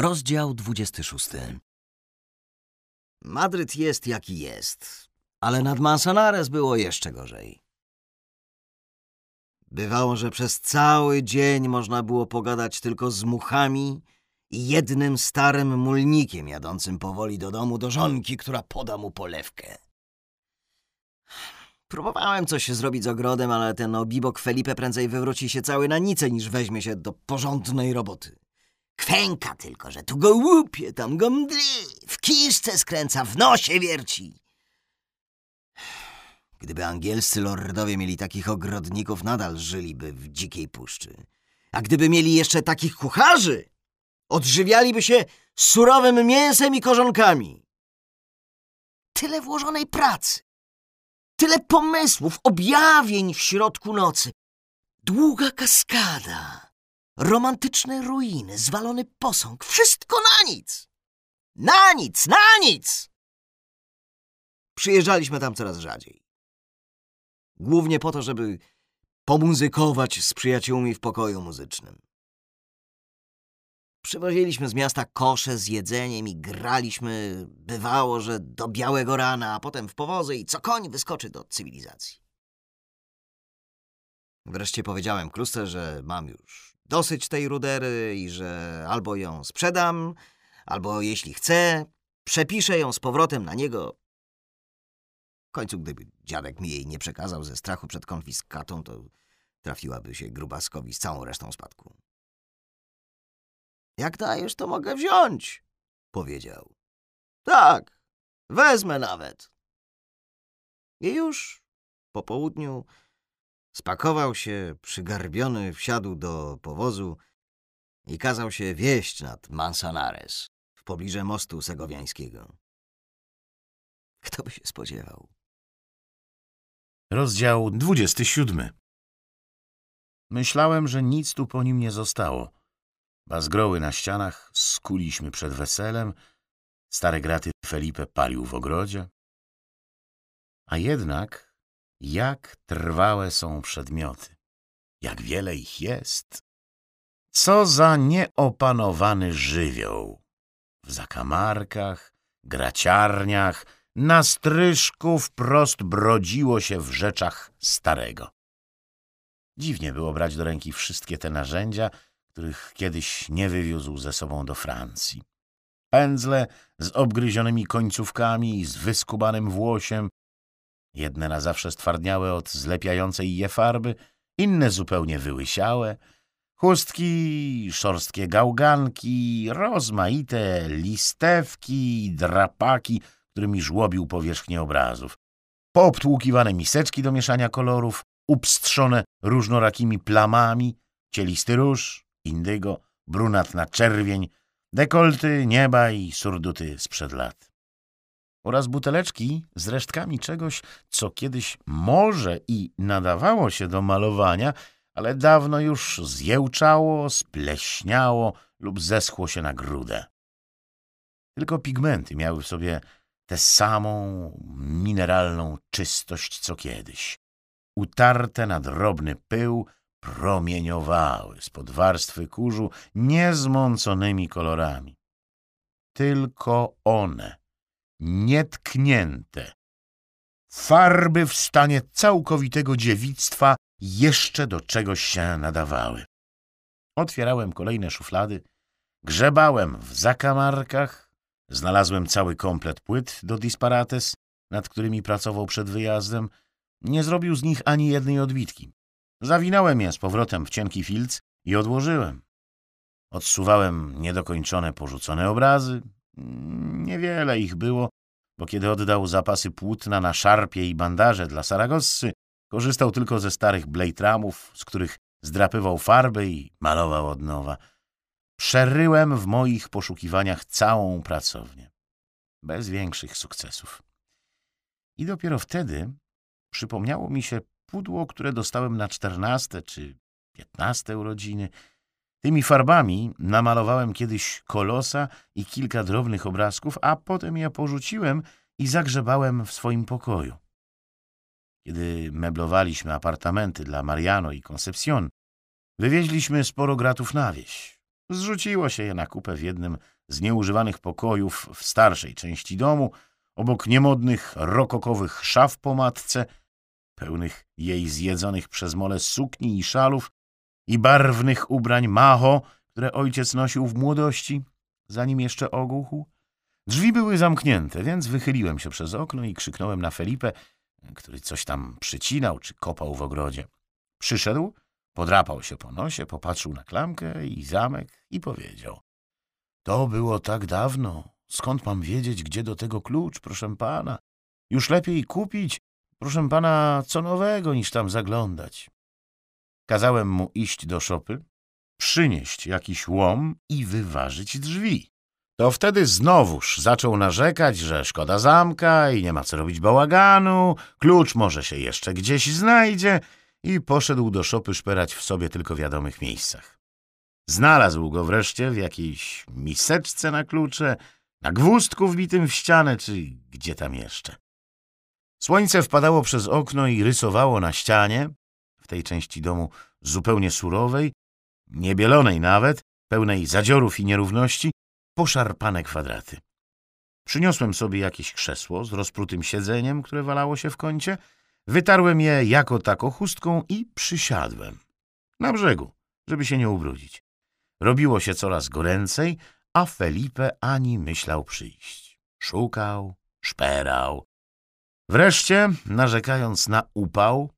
Rozdział 26. Madryt jest jaki jest, ale nad Manzanares było jeszcze gorzej. Bywało, że przez cały dzień można było pogadać tylko z muchami i jednym starym mulnikiem jadącym powoli do domu do żonki, która poda mu polewkę. Próbowałem coś zrobić z ogrodem, ale ten obibok Felipe prędzej wywróci się cały na nicę, niż weźmie się do porządnej roboty. Kwęka tylko, że tu go łupie, tam go mdli, w kiszce skręca, w nosie wierci. Gdyby angielscy lordowie mieli takich ogrodników, nadal żyliby w dzikiej puszczy. A gdyby mieli jeszcze takich kucharzy, odżywialiby się surowym mięsem i korzonkami. Tyle włożonej pracy, tyle pomysłów, objawień w środku nocy. Długa kaskada, romantyczne ruiny, zwalony posąg, wszystko na nic. Na nic, na nic! Przyjeżdżaliśmy tam coraz rzadziej. Głównie po to, żeby pomuzykować z przyjaciółmi w pokoju muzycznym. Przywoziliśmy z miasta kosze z jedzeniem i graliśmy, bywało, że do białego rana, a potem w powozy i co koń wyskoczy do cywilizacji. Wreszcie powiedziałem Kluste, że mam już dosyć tej rudery i że albo ją sprzedam, albo jeśli chce, przepiszę ją z powrotem na niego. W końcu, gdyby dziadek mi jej nie przekazał ze strachu przed konfiskatą, to trafiłaby się grubaskowi z całą resztą spadku. Jak dajesz, to mogę wziąć, powiedział. Tak, wezmę nawet. I już po południu spakował się, przygarbiony, wsiadł do powozu i kazał się wieść nad Mansanares, w pobliże mostu segowiańskiego. Kto by się spodziewał? Rozdział 27. Myślałem, że nic tu po nim nie zostało. Bazgroły na ścianach skuliśmy przed weselem, stare graty Felipe palił w ogrodzie. A jednak, jak trwałe są przedmioty, jak wiele ich jest. Co za nieopanowany żywioł! W zakamarkach, graciarniach, na stryżku wprost brodziło się w rzeczach starego. Dziwnie było brać do ręki wszystkie te narzędzia, których kiedyś nie wywiózł ze sobą do Francji. Pędzle z obgryzionymi końcówkami i z wyskubanym włosiem, jedne na zawsze stwardniałe od zlepiającej je farby, inne zupełnie wyłysiałe, chustki, szorstkie gałganki, rozmaite listewki, drapaki, którymi żłobił powierzchnię obrazów, poobtłukiwane miseczki do mieszania kolorów, upstrzone różnorakimi plamami, cielisty róż, indygo, brunatna czerwień, dekolty, nieba i surduty sprzed lat. Oraz buteleczki z resztkami czegoś, co kiedyś może i nadawało się do malowania, ale dawno już zjełczało, spleśniało lub zeschło się na grudę. Tylko pigmenty miały w sobie tę samą mineralną czystość co kiedyś. Utarte na drobny pył, promieniowały spod warstwy kurzu niezmąconymi kolorami. Tylko one, nietknięte, farby w stanie całkowitego dziewictwa jeszcze do czegoś się nadawały. Otwierałem kolejne szuflady, grzebałem w zakamarkach, znalazłem cały komplet płyt do disparates, nad którymi pracował przed wyjazdem, nie zrobił z nich ani jednej odbitki. Zawinąłem je z powrotem w cienki filc i odłożyłem. Odsuwałem niedokończone, porzucone obrazy. Niewiele ich było, bo kiedy oddał zapasy płótna na szarpie i bandaże dla Saragossy, korzystał tylko ze starych blejtramów, z których zdrapywał farby i malował od nowa. Przeryłem w moich poszukiwaniach całą pracownię. Bez większych sukcesów. I dopiero wtedy przypomniało mi się pudło, które dostałem na czternaste czy piętnaste urodziny. Tymi farbami namalowałem kiedyś kolosa i kilka drobnych obrazków, a potem je porzuciłem i zagrzebałem w swoim pokoju. Kiedy meblowaliśmy apartamenty dla Mariano i Concepcion, wywieźliśmy sporo gratów na wieś. Zrzuciło się je na kupę w jednym z nieużywanych pokojów w starszej części domu, obok niemodnych, rokokowych szaf po matce, pełnych jej zjedzonych przez mole sukni i szalów i barwnych ubrań maho, które ojciec nosił w młodości, zanim jeszcze ogłuchł. Drzwi były zamknięte, więc wychyliłem się przez okno i krzyknąłem na Felipę, który coś tam przycinał czy kopał w ogrodzie. Przyszedł, podrapał się po nosie, popatrzył na klamkę i zamek i powiedział. To było tak dawno. Skąd mam wiedzieć, gdzie do tego klucz, proszę pana? Już lepiej kupić, proszę pana, co nowego, niż tam zaglądać. Kazałem mu iść do szopy, przynieść jakiś łom i wyważyć drzwi. To wtedy znowuż zaczął narzekać, że szkoda zamka i nie ma co robić bałaganu, klucz może się jeszcze gdzieś znajdzie i poszedł do szopy szperać w sobie tylko wiadomych miejscach. Znalazł go wreszcie w jakiejś miseczce na klucze, na gwózdku wbitym w ścianę, czy gdzie tam jeszcze. Słońce wpadało przez okno i rysowało na ścianie, tej części domu zupełnie surowej, niebielonej nawet, pełnej zadziorów i nierówności, poszarpane kwadraty. Przyniosłem sobie jakieś krzesło z rozprutym siedzeniem, które walało się w kącie, wytarłem je jako tako chustką i przysiadłem. Na brzegu, żeby się nie ubrudzić. Robiło się coraz goręcej, a Felipe ani myślał przyjść. Szukał, szperał. Wreszcie, narzekając na upał,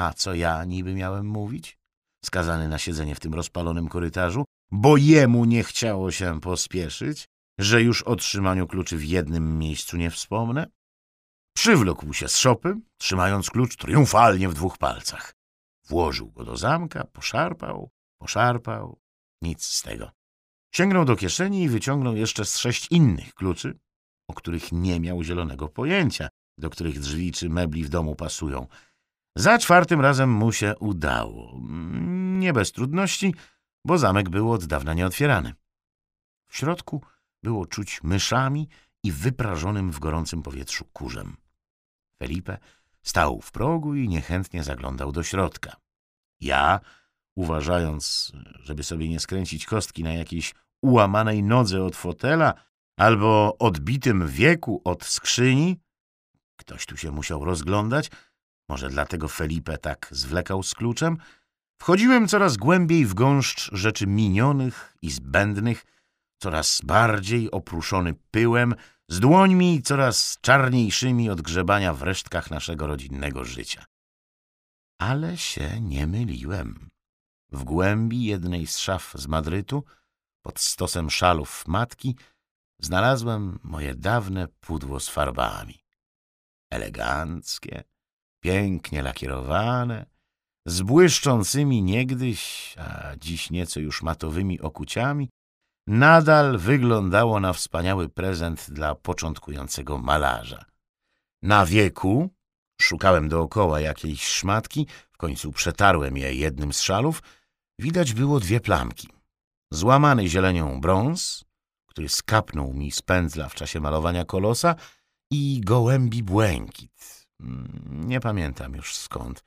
a co ja niby miałem mówić? Skazany na siedzenie w tym rozpalonym korytarzu, bo jemu nie chciało się pospieszyć, że już o trzymaniu kluczy w jednym miejscu nie wspomnę. Przywlókł się z szopy, trzymając klucz triumfalnie w dwóch palcach. Włożył go do zamka, poszarpał, poszarpał. Nic z tego. Sięgnął do kieszeni i wyciągnął jeszcze z sześć innych kluczy, o których nie miał zielonego pojęcia, do których drzwi czy mebli w domu pasują. Za czwartym razem mu się udało. Nie bez trudności, bo zamek był od dawna nieotwierany. W środku było czuć myszami i wyprażonym w gorącym powietrzu kurzem. Felipe stał w progu i niechętnie zaglądał do środka. Ja, uważając, żeby sobie nie skręcić kostki na jakiejś ułamanej nodze od fotela albo odbitym wieku od skrzyni, ktoś tu się musiał rozglądać, może dlatego Felipe tak zwlekał z kluczem, wchodziłem coraz głębiej w gąszcz rzeczy minionych i zbędnych, coraz bardziej opruszony pyłem, z dłońmi coraz czarniejszymi od grzebania w resztkach naszego rodzinnego życia. Ale się nie myliłem. W głębi jednej z szaf z Madrytu, pod stosem szalów matki, znalazłem moje dawne pudło z farbami. Eleganckie, pięknie lakierowane, z błyszczącymi niegdyś, a dziś nieco już matowymi okuciami, nadal wyglądało na wspaniały prezent dla początkującego malarza. Na wieku szukałem dookoła jakiejś szmatki, w końcu przetarłem je jednym z szalów, widać było dwie plamki. Złamany zielenią brąz, który skapnął mi z pędzla w czasie malowania kolosa i gołębi błękit. Mm, nie pamiętam już skąd.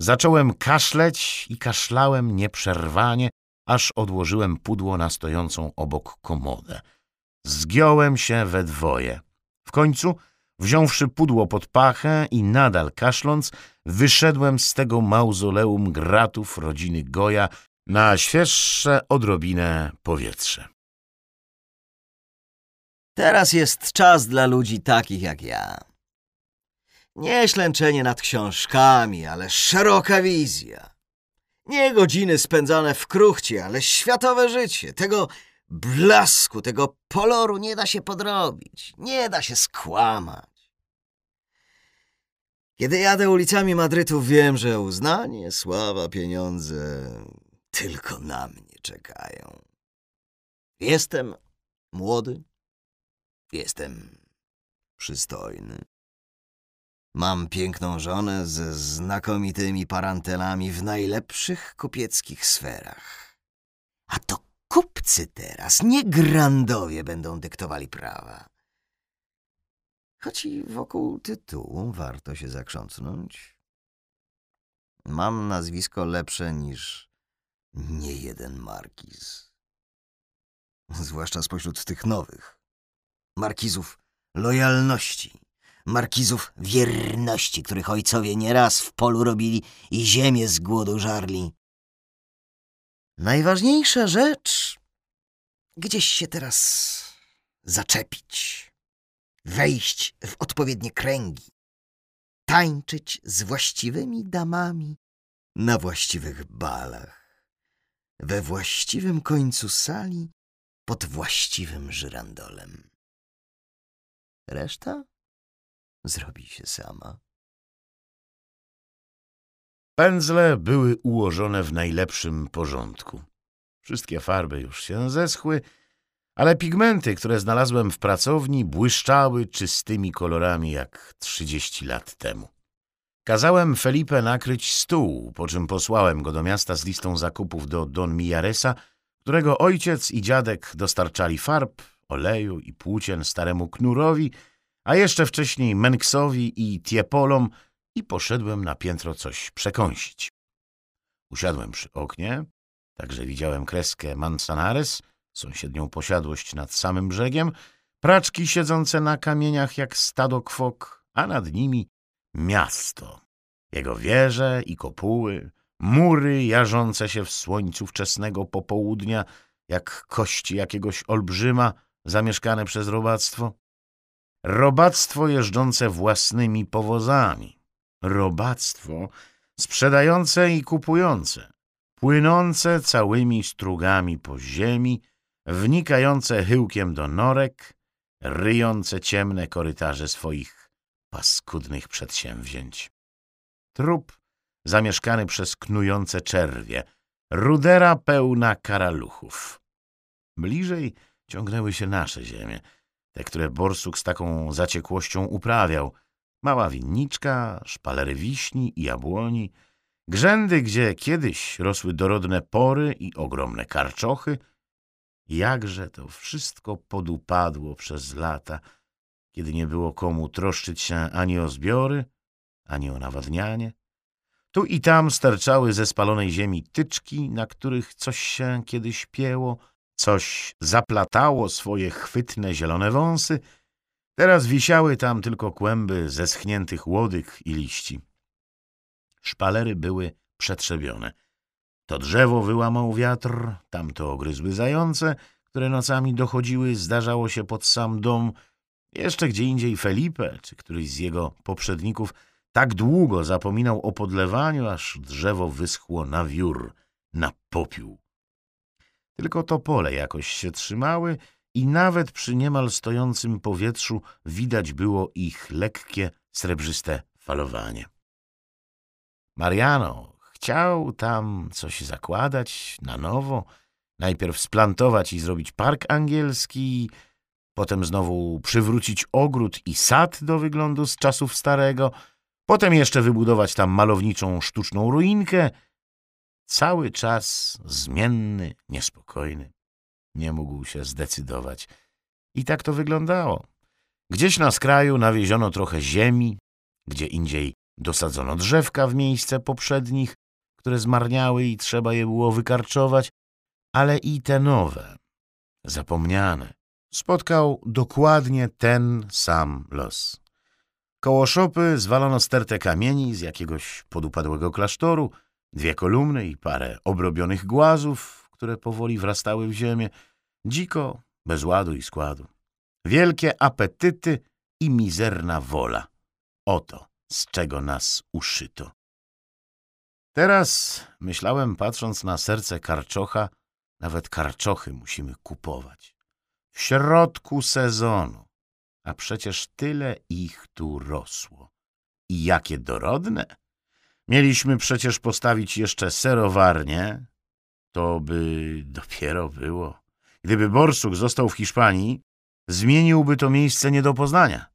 Zacząłem kaszleć i kaszlałem nieprzerwanie, aż odłożyłem pudło na stojącą obok komodę. Zgiąłem się we dwoje. W końcu, wziąwszy pudło pod pachę i nadal kaszląc, wyszedłem z tego mauzoleum gratów rodziny Goja na świeższe odrobinę powietrze. Teraz jest czas dla ludzi takich jak ja. Nie ślęczenie nad książkami, ale szeroka wizja. Nie godziny spędzone w kruchcie, ale światowe życie. Tego blasku, tego poloru nie da się podrobić, nie da się skłamać. Kiedy jadę ulicami Madrytu, wiem, że uznanie, sława, pieniądze tylko na mnie czekają. Jestem młody, jestem przystojny. Mam piękną żonę ze znakomitymi parantelami w najlepszych kupieckich sferach. A to kupcy teraz, nie grandowie będą dyktowali prawa. Choć i wokół tytułu warto się zakrzącnąć. Mam nazwisko lepsze niż niejeden markiz. zwłaszcza spośród tych nowych. Markizów lojalności, markizów wierności, których ojcowie nieraz w polu robili i ziemię z głodu żarli. Najważniejsza rzecz gdzieś się teraz zaczepić, wejść w odpowiednie kręgi, tańczyć z właściwymi damami na właściwych balach, we właściwym końcu sali, pod właściwym żyrandolem. Reszta zrobi się sama. Pędzle były ułożone w najlepszym porządku. Wszystkie farby już się zeschły, ale pigmenty, które znalazłem w pracowni, błyszczały czystymi kolorami jak trzydzieści lat temu. Kazałem Felipe nakryć stół, po czym posłałem go do miasta z listą zakupów do Don Mijaresa, którego ojciec i dziadek dostarczali farb, oleju i płócien staremu Knurowi, a jeszcze wcześniej Menksowi i Tiepolom i poszedłem na piętro coś przekąsić. Usiadłem przy oknie, także widziałem kreskę Manzanares, sąsiednią posiadłość nad samym brzegiem, praczki siedzące na kamieniach jak stado kwok, a nad nimi miasto, jego wieże i kopuły, mury jarzące się w słońcu wczesnego popołudnia, jak kości jakiegoś olbrzyma zamieszkane przez robactwo. Robactwo jeżdżące własnymi powozami. Robactwo sprzedające i kupujące, płynące całymi strugami po ziemi, wnikające chyłkiem do norek, ryjące ciemne korytarze swoich paskudnych przedsięwzięć. Trup zamieszkany przez knujące czerwie, rudera pełna karaluchów. Bliżej ciągnęły się nasze ziemie, te, które borsuk z taką zaciekłością uprawiał. Mała winniczka, szpalery wiśni i jabłoni, grzędy, gdzie kiedyś rosły dorodne pory i ogromne karczochy. Jakże to wszystko podupadło przez lata, kiedy nie było komu troszczyć się ani o zbiory, ani o nawadnianie. Tu i tam sterczały ze spalonej ziemi tyczki, na których coś się kiedyś pieło, coś zaplatało swoje chwytne zielone wąsy. Teraz wisiały tam tylko kłęby zeschniętych łodyg i liści. Szpalery były przetrzebione. To drzewo wyłamał wiatr, tamto ogryzły zające, które nocami dochodziły, zdarzało się pod sam dom. Jeszcze gdzie indziej Felipe, czy któryś z jego poprzedników, tak długo zapominał o podlewaniu, aż drzewo wyschło na wiór, na popiół. Tylko to pole jakoś się trzymały i nawet przy niemal stojącym powietrzu widać było ich lekkie, srebrzyste falowanie. Mariano chciał tam coś zakładać na nowo, najpierw splantować i zrobić park angielski, potem znowu przywrócić ogród i sad do wyglądu z czasów starego, potem jeszcze wybudować tam malowniczą sztuczną ruinkę. Cały czas zmienny, niespokojny. Nie mógł się zdecydować. I tak to wyglądało. Gdzieś na skraju nawieziono trochę ziemi, gdzie indziej dosadzono drzewka w miejsce poprzednich, które zmarniały i trzeba je było wykarczować, ale i te nowe, zapomniane, spotkał dokładnie ten sam los. Koło szopy zwalono stertę kamieni z jakiegoś podupadłego klasztoru, dwie kolumny i parę obrobionych głazów, które powoli wrastały w ziemię, dziko, bez ładu i składu. Wielkie apetyty i mizerna wola. Oto z czego nas uszyto. Teraz myślałem, patrząc na serce karczocha, nawet karczochy musimy kupować. W środku sezonu. A przecież tyle ich tu rosło. I jakie dorodne! Mieliśmy przecież postawić jeszcze serowarnię. To by dopiero było. Gdyby Borsuk został w Hiszpanii, zmieniłby to miejsce nie do poznania.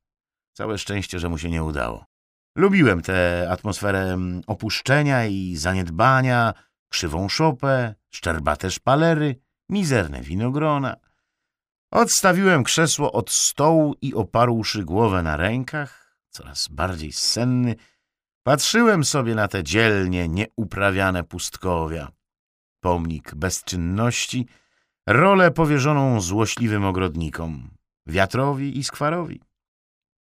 Całe szczęście, że mu się nie udało. Lubiłem tę atmosferę mm, opuszczenia i zaniedbania, krzywą szopę, szczerbate szpalery, mizerne winogrona. Odstawiłem krzesło od stołu i oparłszy głowę na rękach, coraz bardziej senny, patrzyłem sobie na te dzielnie nieuprawiane pustkowia. Pomnik bezczynności rolę powierzoną złośliwym ogrodnikom, wiatrowi i skwarowi.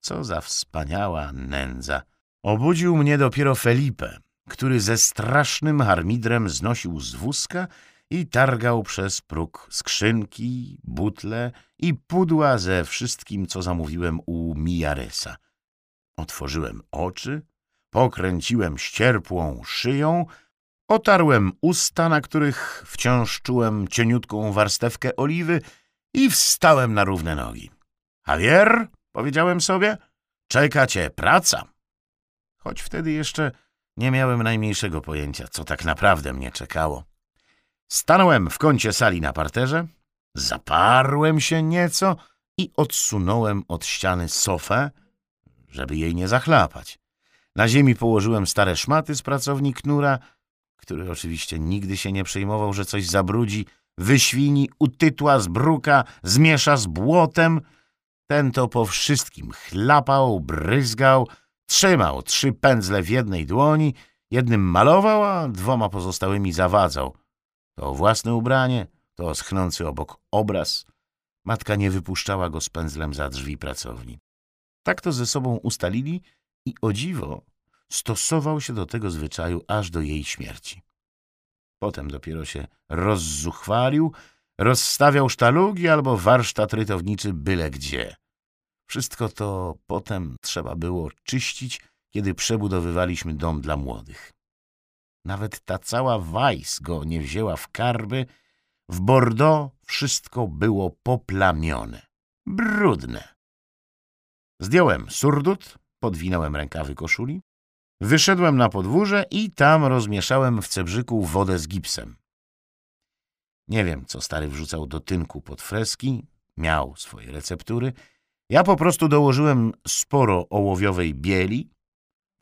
Co za wspaniała nędza! Obudził mnie dopiero Felipe, który ze strasznym harmidrem znosił z wózka i targał przez próg skrzynki, butle i pudła ze wszystkim, co zamówiłem u Mijaresa. Otworzyłem oczy, pokręciłem ścierpłą szyją, otarłem usta, na których wciąż czułem cieniutką warstewkę oliwy i wstałem na równe nogi. Javier, powiedziałem sobie, czeka cię praca. Choć wtedy jeszcze nie miałem najmniejszego pojęcia, co tak naprawdę mnie czekało. Stanąłem w kącie sali na parterze, zaparłem się nieco i odsunąłem od ściany sofę, żeby jej nie zachlapać. Na ziemi położyłem stare szmaty z pracowni knura, który oczywiście nigdy się nie przejmował, że coś zabrudzi, wyświni, utytła, zbruka, zmiesza z błotem. Ten to po wszystkim chlapał, bryzgał, trzymał trzy pędzle w jednej dłoni, jednym malował, a dwoma pozostałymi zawadzał. To własne ubranie, to schnący obok obraz. Matka nie wypuszczała go z pędzlem za drzwi pracowni. Tak to ze sobą ustalili i o dziwo stosował się do tego zwyczaju aż do jej śmierci. Potem dopiero się rozzuchwalił, rozstawiał sztalugi albo warsztat rytowniczy byle gdzie. Wszystko to potem trzeba było czyścić, kiedy przebudowywaliśmy dom dla młodych. Nawet ta cała Weiss go nie wzięła w karby. W Bordeaux wszystko było poplamione, brudne. Zdjąłem surdut, podwinąłem rękawy koszuli, wyszedłem na podwórze i tam rozmieszałem w cebrzyku wodę z gipsem. Nie wiem, co stary wrzucał do tynku pod freski, miał swoje receptury. Ja po prostu dołożyłem sporo ołowiowej bieli,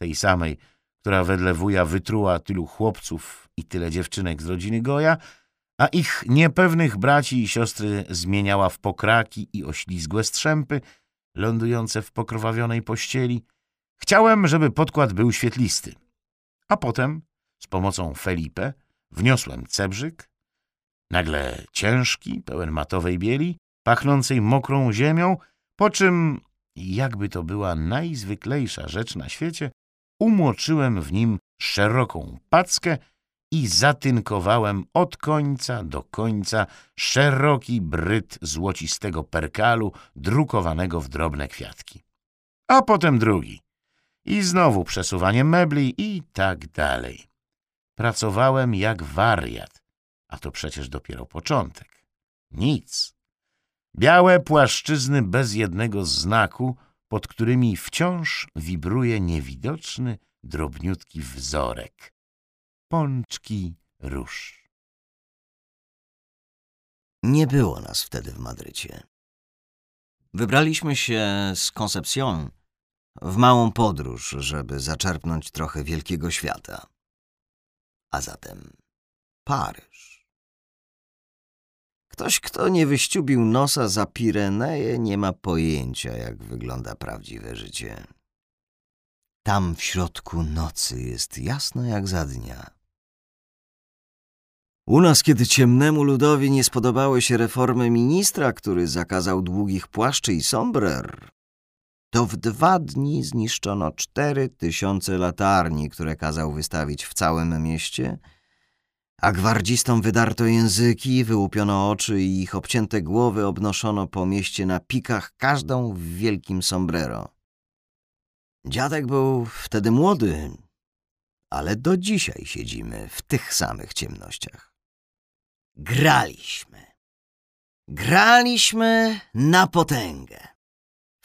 tej samej, która wedle wuja wytruła tylu chłopców i tyle dziewczynek z rodziny Goja, a ich niepewnych braci i siostry zmieniała w pokraki i oślizgłe strzępy, lądujące w pokrwawionej pościeli. Chciałem, żeby podkład był świetlisty. A potem, z pomocą Felipe, wniosłem cebrzyk, nagle ciężki, pełen matowej bieli, pachnącej mokrą ziemią, po czym, jakby to była najzwyklejsza rzecz na świecie, umoczyłem w nim szeroką packę i zatynkowałem od końca do końca szeroki bryt złocistego perkalu drukowanego w drobne kwiatki. A potem drugi. I znowu przesuwanie mebli i tak dalej. Pracowałem jak wariat, a to przecież dopiero początek. Nic. Białe płaszczyzny bez jednego znaku, pod którymi wciąż wibruje niewidoczny, drobniutki wzorek. Pączki róż. Nie było nas wtedy w Madrycie. Wybraliśmy się z Concepcion w małą podróż, żeby zaczerpnąć trochę wielkiego świata. A zatem Paryż. Ktoś, kto nie wyściubił nosa za Pireneje, nie ma pojęcia, jak wygląda prawdziwe życie. Tam w środku nocy jest jasno jak za dnia. U nas, kiedy ciemnemu ludowi nie spodobały się reformy ministra, który zakazał długich płaszczy i sombrer, to w dwa dni zniszczono cztery tysiące latarni, które kazał wystawić w całym mieście, a gwardzistom wydarto języki, wyłupiono oczy i ich obcięte głowy obnoszono po mieście na pikach, każdą w wielkim sombrero. Dziadek był wtedy młody, ale do dzisiaj siedzimy w tych samych ciemnościach. Graliśmy. Graliśmy na potęgę.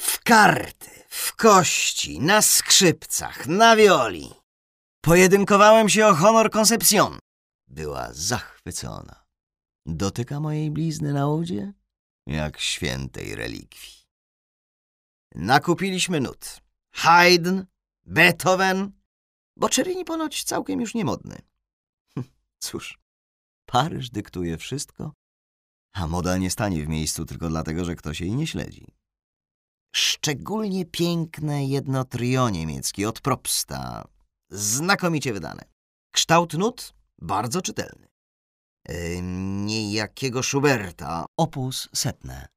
W karty, w kości, na skrzypcach, na wioli. Pojedynkowałem się o honor Concepcion. Była zachwycona. Dotyka mojej blizny na udzie? Jak świętej relikwii. Nakupiliśmy nut. Haydn, Beethoven, bo Czerini ponoć całkiem już niemodny. Cóż, Paryż dyktuje wszystko, a moda nie stanie w miejscu tylko dlatego, że ktoś jej nie śledzi. Szczególnie piękne jedno trio niemieckie od Propsta, znakomicie wydane. Kształt nut bardzo czytelny. Yy, niejakiego Schuberta, opus setne.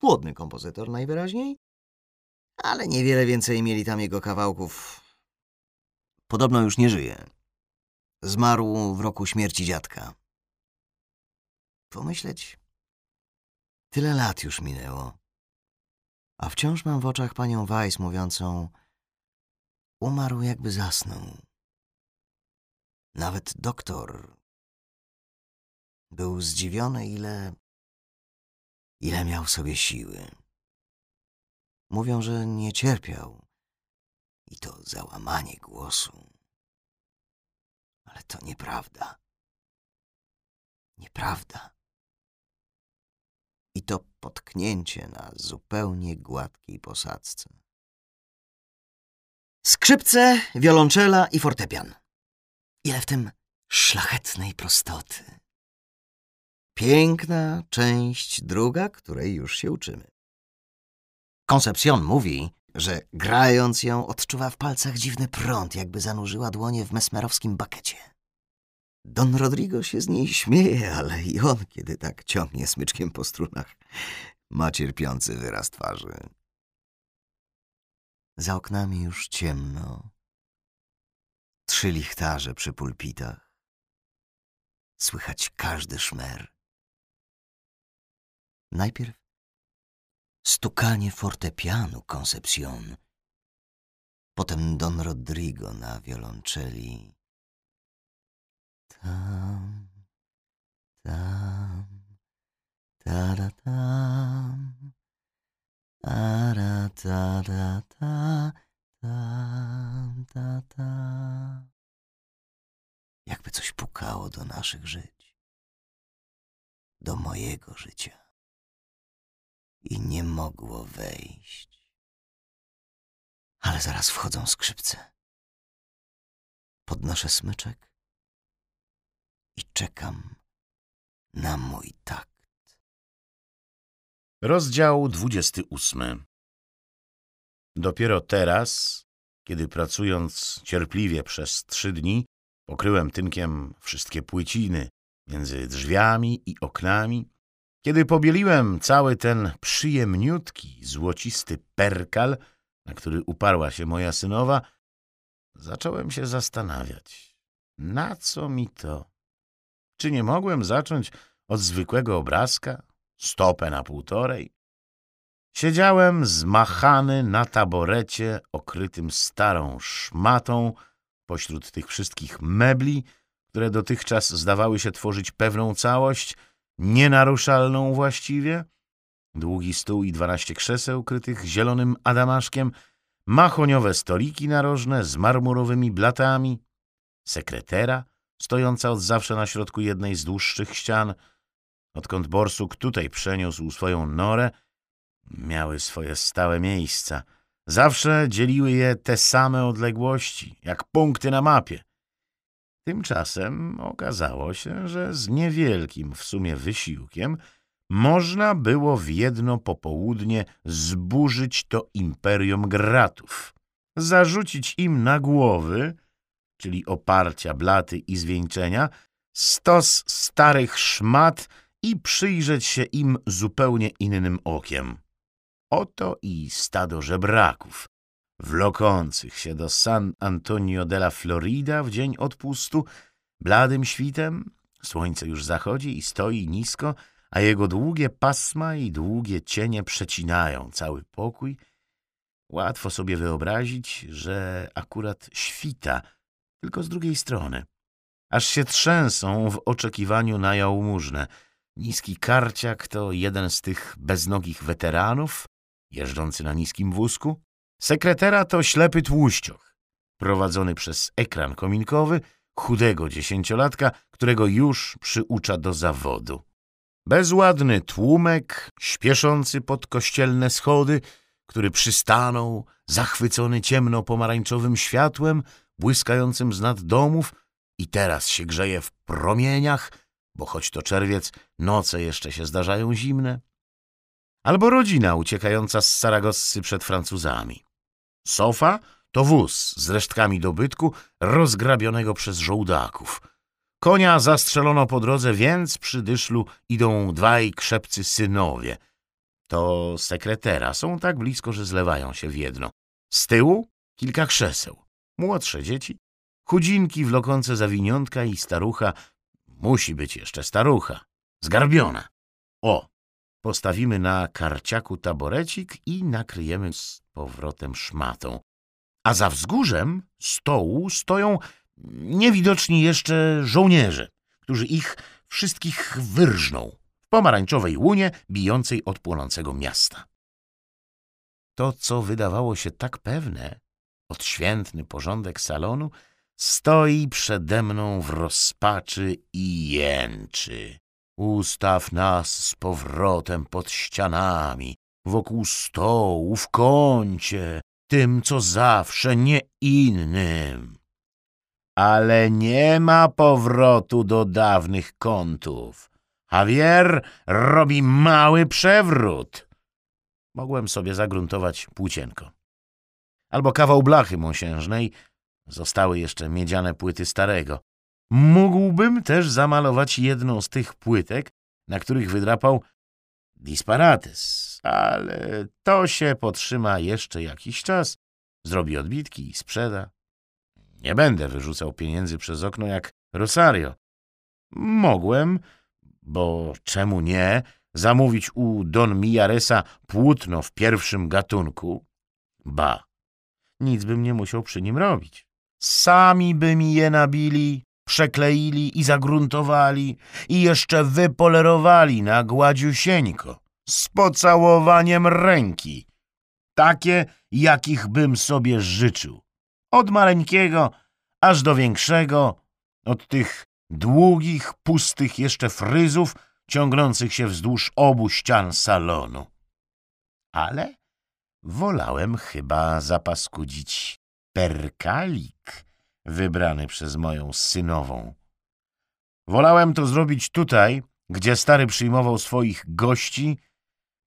Płodny kompozytor najwyraźniej, ale niewiele więcej mieli tam jego kawałków. Podobno już nie żyje. Zmarł w roku śmierci dziadka. Pomyśleć, tyle lat już minęło, a wciąż mam w oczach panią Weiss mówiącą umarł jakby zasnął. Nawet doktor był zdziwiony, ile, ile miał sobie siły. Mówią, że nie cierpiał i to załamanie głosu. Ale to nieprawda. Nieprawda. I to potknięcie na zupełnie gładkiej posadzce. Skrzypce, wiolonczela i fortepian. Ile w tym szlachetnej prostoty. Piękna część druga, której już się uczymy. Concepcion mówi, że grając ją odczuwa w palcach dziwny prąd, jakby zanurzyła dłonie w mesmerowskim bakecie. Don Rodrigo się z niej śmieje, ale i on, kiedy tak ciągnie smyczkiem po strunach, ma cierpiący wyraz twarzy. Za oknami już ciemno. Trzy lichtarze przy pulpitach. Słychać każdy szmer. Najpierw stukanie fortepianu Concepcion, potem Don Rodrigo na wiolonczeli. Tam, tam, ta tam, ara ta da ta, tam, ta ta. Jakby coś pukało do naszych żyć, do mojego życia i nie mogło wejść. Ale zaraz wchodzą skrzypce. Podnoszę smyczek i czekam na mój takt. Rozdział 28 Dopiero teraz, kiedy pracując cierpliwie przez trzy dni, pokryłem tynkiem wszystkie płyciny między drzwiami i oknami, kiedy pobieliłem cały ten przyjemniutki, złocisty perkal, na który uparła się moja synowa, zacząłem się zastanawiać, na co mi to? Czy nie mogłem zacząć od zwykłego obrazka, stopę na półtorej? Siedziałem zmachany na taborecie okrytym starą szmatą pośród tych wszystkich mebli, które dotychczas zdawały się tworzyć pewną całość – nienaruszalną właściwie, długi stół i dwanaście krzeseł krytych zielonym adamaszkiem, mahoniowe stoliki narożne z marmurowymi blatami, sekretera stojąca od zawsze na środku jednej z dłuższych ścian, odkąd borsuk tutaj przeniósł swoją norę, miały swoje stałe miejsca. Zawsze dzieliły je te same odległości, jak punkty na mapie. Tymczasem okazało się, że z niewielkim w sumie wysiłkiem można było w jedno popołudnie zburzyć to imperium gratów, zarzucić im na głowy, czyli oparcia, blaty i zwieńczenia, stos starych szmat i przyjrzeć się im zupełnie innym okiem. Oto i stado żebraków, wlokących się do San Antonio de la Florida w dzień odpustu, bladym świtem, słońce już zachodzi i stoi nisko, a jego długie pasma i długie cienie przecinają cały pokój. Łatwo sobie wyobrazić, że akurat świta, tylko z drugiej strony. Aż się trzęsą w oczekiwaniu na jałmużnę. Niski karciak to jeden z tych beznogich weteranów, jeżdżący na niskim wózku, Sekretera to ślepy tłuścioch, prowadzony przez ekran kominkowy chudego dziesięciolatka, którego już przyucza do zawodu. Bezładny tłumek, śpieszący pod kościelne schody, który przystanął, zachwycony ciemno-pomarańczowym światłem, błyskającym z nad domów i teraz się grzeje w promieniach, bo choć to czerwiec, noce jeszcze się zdarzają zimne. Albo rodzina uciekająca z Saragossy przed Francuzami. Sofa to wóz z resztkami dobytku rozgrabionego przez żołdaków. Konia zastrzelono po drodze, więc przy dyszlu idą dwaj krzepcy synowie. To sekretera, są tak blisko, że zlewają się w jedno. Z tyłu kilka krzeseł, młodsze dzieci, chudzinki wlokące zawiniątka i starucha, musi być jeszcze starucha, zgarbiona. O, postawimy na karciaku taborecik i nakryjemy z powrotem szmatą. A za wzgórzem stołu stoją niewidoczni jeszcze żołnierze, którzy ich wszystkich wyrżną w pomarańczowej łunie bijącej od płonącego miasta. To, co wydawało się tak pewne, odświętny porządek salonu, stoi przede mną w rozpaczy i jęczy. Ustaw nas z powrotem pod ścianami, wokół stołu, w kącie, tym, co zawsze, nie innym. Ale nie ma powrotu do dawnych kątów. Javier robi mały przewrót. Mogłem sobie zagruntować płócienko. Albo kawał blachy mosiężnej. Zostały jeszcze miedziane płyty starego. Mógłbym też zamalować jedną z tych płytek, na których wydrapał disparates, ale to się potrzyma jeszcze jakiś czas, zrobi odbitki i sprzeda. Nie będę wyrzucał pieniędzy przez okno jak Rosario. Mogłem, bo czemu nie, zamówić u Don Miaresa płótno w pierwszym gatunku? Ba, nic bym nie musiał przy nim robić. Sami by mi je nabili, przekleili i zagruntowali i jeszcze wypolerowali na gładziusieńko, z pocałowaniem ręki, takie, jakich bym sobie życzył. Od maleńkiego aż do większego, od tych długich, pustych jeszcze fryzów, ciągnących się wzdłuż obu ścian salonu. Ale wolałem chyba zapaskudzić perkalik wybrany przez moją synową. Wolałem to zrobić tutaj, gdzie stary przyjmował swoich gości,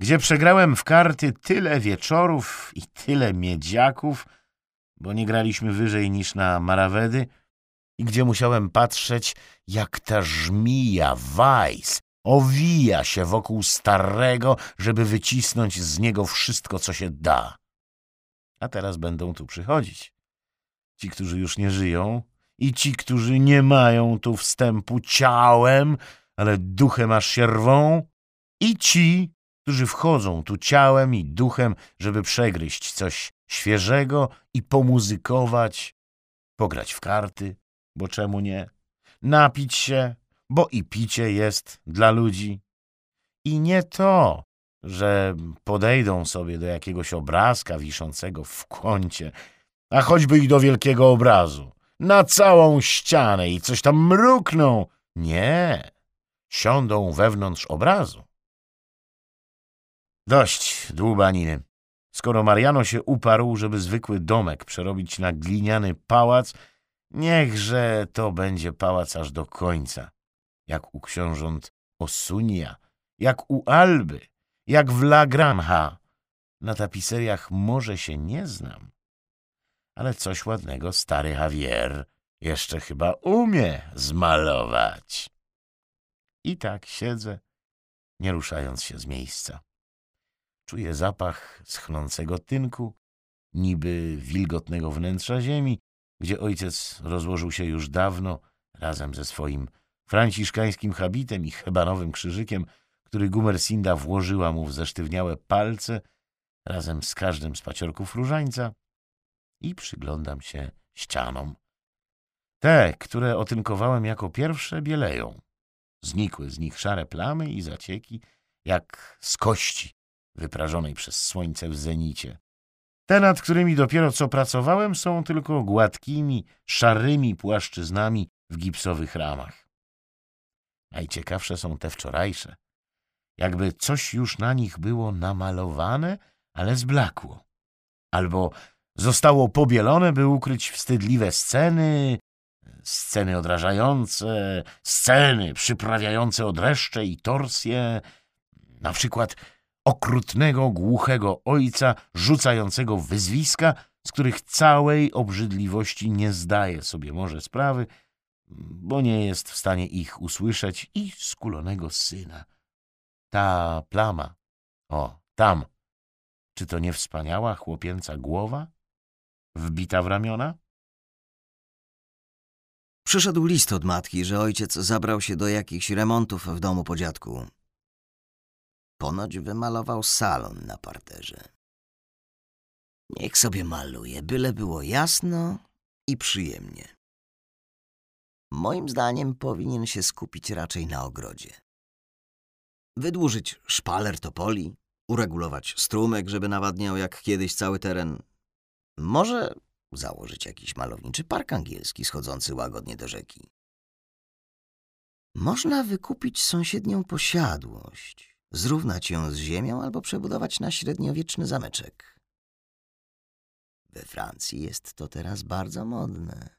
gdzie przegrałem w karty tyle wieczorów i tyle miedziaków, bo nie graliśmy wyżej niż na marawedy, i gdzie musiałem patrzeć, jak ta żmija Weiss owija się wokół starego, żeby wycisnąć z niego wszystko, co się da. A teraz będą tu przychodzić. Ci, którzy już nie żyją i ci, którzy nie mają tu wstępu ciałem, ale duchem aż się rwą, i ci, którzy wchodzą tu ciałem i duchem, żeby przegryźć coś świeżego i pomuzykować, pograć w karty, bo czemu nie, napić się, bo i picie jest dla ludzi. I nie to, że podejdą sobie do jakiegoś obrazka wiszącego w kącie, a choćby i do wielkiego obrazu, na całą ścianę i coś tam mrukną. Nie, siądą wewnątrz obrazu. Dość dłubaniny. Skoro Mariano się uparł, żeby zwykły domek przerobić na gliniany pałac, niechże to będzie pałac aż do końca. Jak u książąt Osunia, jak u Alby, jak w La Granja. Na tapiseriach może się nie znam, ale coś ładnego stary Javier jeszcze chyba umie zmalować. I tak siedzę, nie ruszając się z miejsca. Czuję zapach schnącego tynku, niby wilgotnego wnętrza ziemi, gdzie ojciec rozłożył się już dawno razem ze swoim franciszkańskim habitem i hebanowym krzyżykiem, który Gumersinda włożyła mu w zesztywniałe palce razem z każdym z paciorków różańca i przyglądam się ścianom. Te, które otynkowałem jako pierwsze, bieleją. Znikły z nich szare plamy i zacieki, jak z kości wyprażonej przez słońce w zenicie. Te, nad którymi dopiero co pracowałem, są tylko gładkimi, szarymi płaszczyznami w gipsowych ramach. Najciekawsze są te wczorajsze. Jakby coś już na nich było namalowane, ale zblakło. Albo zostało pobielone, by ukryć wstydliwe sceny, sceny odrażające, sceny przyprawiające odreszcze i torsje, na przykład okrutnego, głuchego ojca rzucającego wyzwiska, z których całej obrzydliwości nie zdaje sobie może sprawy, bo nie jest w stanie ich usłyszeć i skulonego syna. Ta plama, o, tam, czy to nie wspaniała chłopięca głowa? Wbita w ramiona? Przyszedł list od matki, że ojciec zabrał się do jakichś remontów w domu po dziadku. Ponoć wymalował salon na parterze. Niech sobie maluje, byle było jasno i przyjemnie. Moim zdaniem powinien się skupić raczej na ogrodzie. Wydłużyć szpaler topoli, uregulować strumyk, żeby nawadniał jak kiedyś cały teren. Może założyć jakiś malowniczy park angielski schodzący łagodnie do rzeki. Można wykupić sąsiednią posiadłość, zrównać ją z ziemią albo przebudować na średniowieczny zameczek. We Francji jest to teraz bardzo modne.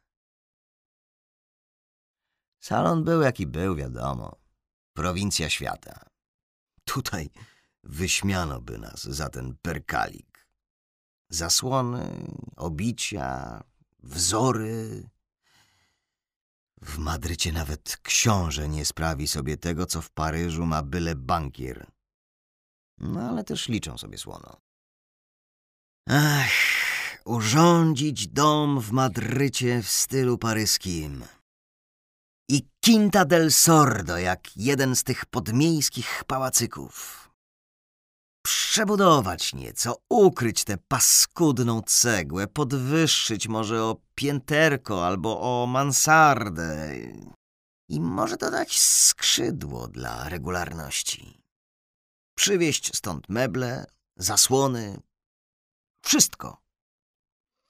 Salon był jaki był, wiadomo. Prowincja świata. Tutaj wyśmiano by nas za ten perkalik. Zasłony, obicia, wzory. W Madrycie nawet książę nie sprawi sobie tego, co w Paryżu ma byle bankier. No ale też liczą sobie słono. Ach, urządzić dom w Madrycie w stylu paryskim. I Quinta del Sordo, jak jeden z tych podmiejskich pałacyków. Przebudować nieco, ukryć tę paskudną cegłę, podwyższyć może o pięterko albo o mansardę i może dodać skrzydło dla regularności. Przywieźć stąd meble, zasłony, wszystko.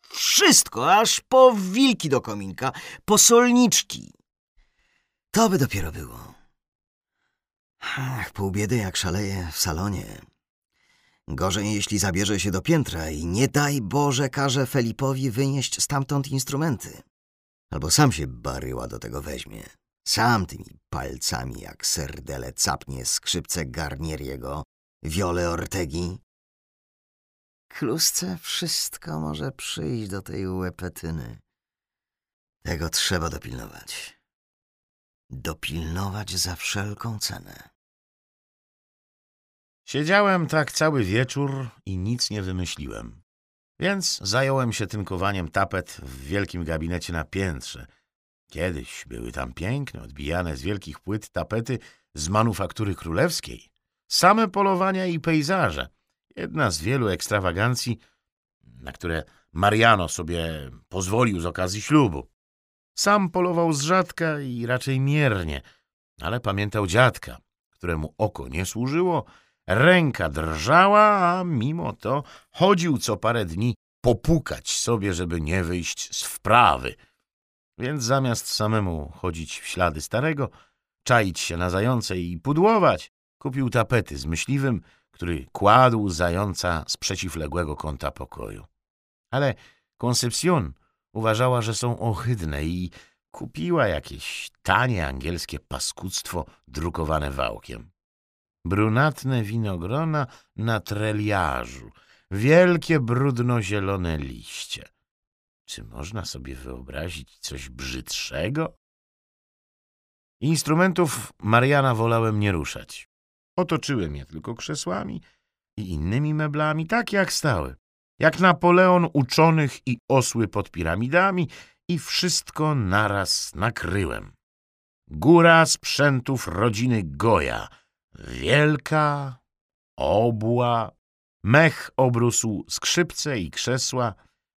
Wszystko, aż po wilki do kominka, po solniczki. To by dopiero było. Ach, pół biedy jak szaleje w salonie. Gorzej, jeśli zabierze się do piętra i nie daj Boże każe Felipowi wynieść stamtąd instrumenty. Albo sam się baryła do tego weźmie. Sam tymi palcami jak serdele capnie skrzypce Garnieriego, wiole Ortegi. Klusce wszystko może przyjść do tej łepetyny. Tego trzeba dopilnować. Dopilnować za wszelką cenę. Siedziałem tak cały wieczór i nic nie wymyśliłem. Więc zająłem się tynkowaniem tapet w wielkim gabinecie na piętrze. Kiedyś były tam piękne, odbijane z wielkich płyt tapety z manufaktury królewskiej. Same polowania i pejzaże. Jedna z wielu ekstrawagancji, na które Mariano sobie pozwolił z okazji ślubu. Sam polował z rzadka i raczej miernie, ale pamiętał dziadka, któremu oko nie służyło, ręka drżała, a mimo to chodził co parę dni popukać sobie, żeby nie wyjść z wprawy. Więc zamiast samemu chodzić w ślady starego, czaić się na zające i pudłować, kupił tapety z myśliwym, który kładł zająca z przeciwległego kąta pokoju. Ale Concepcion uważała, że są ohydne i kupiła jakieś tanie angielskie paskudztwo drukowane wałkiem. Brunatne winogrona na treliarzu, wielkie brudno-zielone liście. Czy można sobie wyobrazić coś brzydszego? Instrumentów Mariana wolałem nie ruszać. Otoczyłem je tylko krzesłami i innymi meblami, tak jak stały. Jak Napoleon uczonych i osły pod piramidami i wszystko naraz nakryłem. Góra sprzętów rodziny Goja, wielka, obła, mech obrósł skrzypce i krzesła,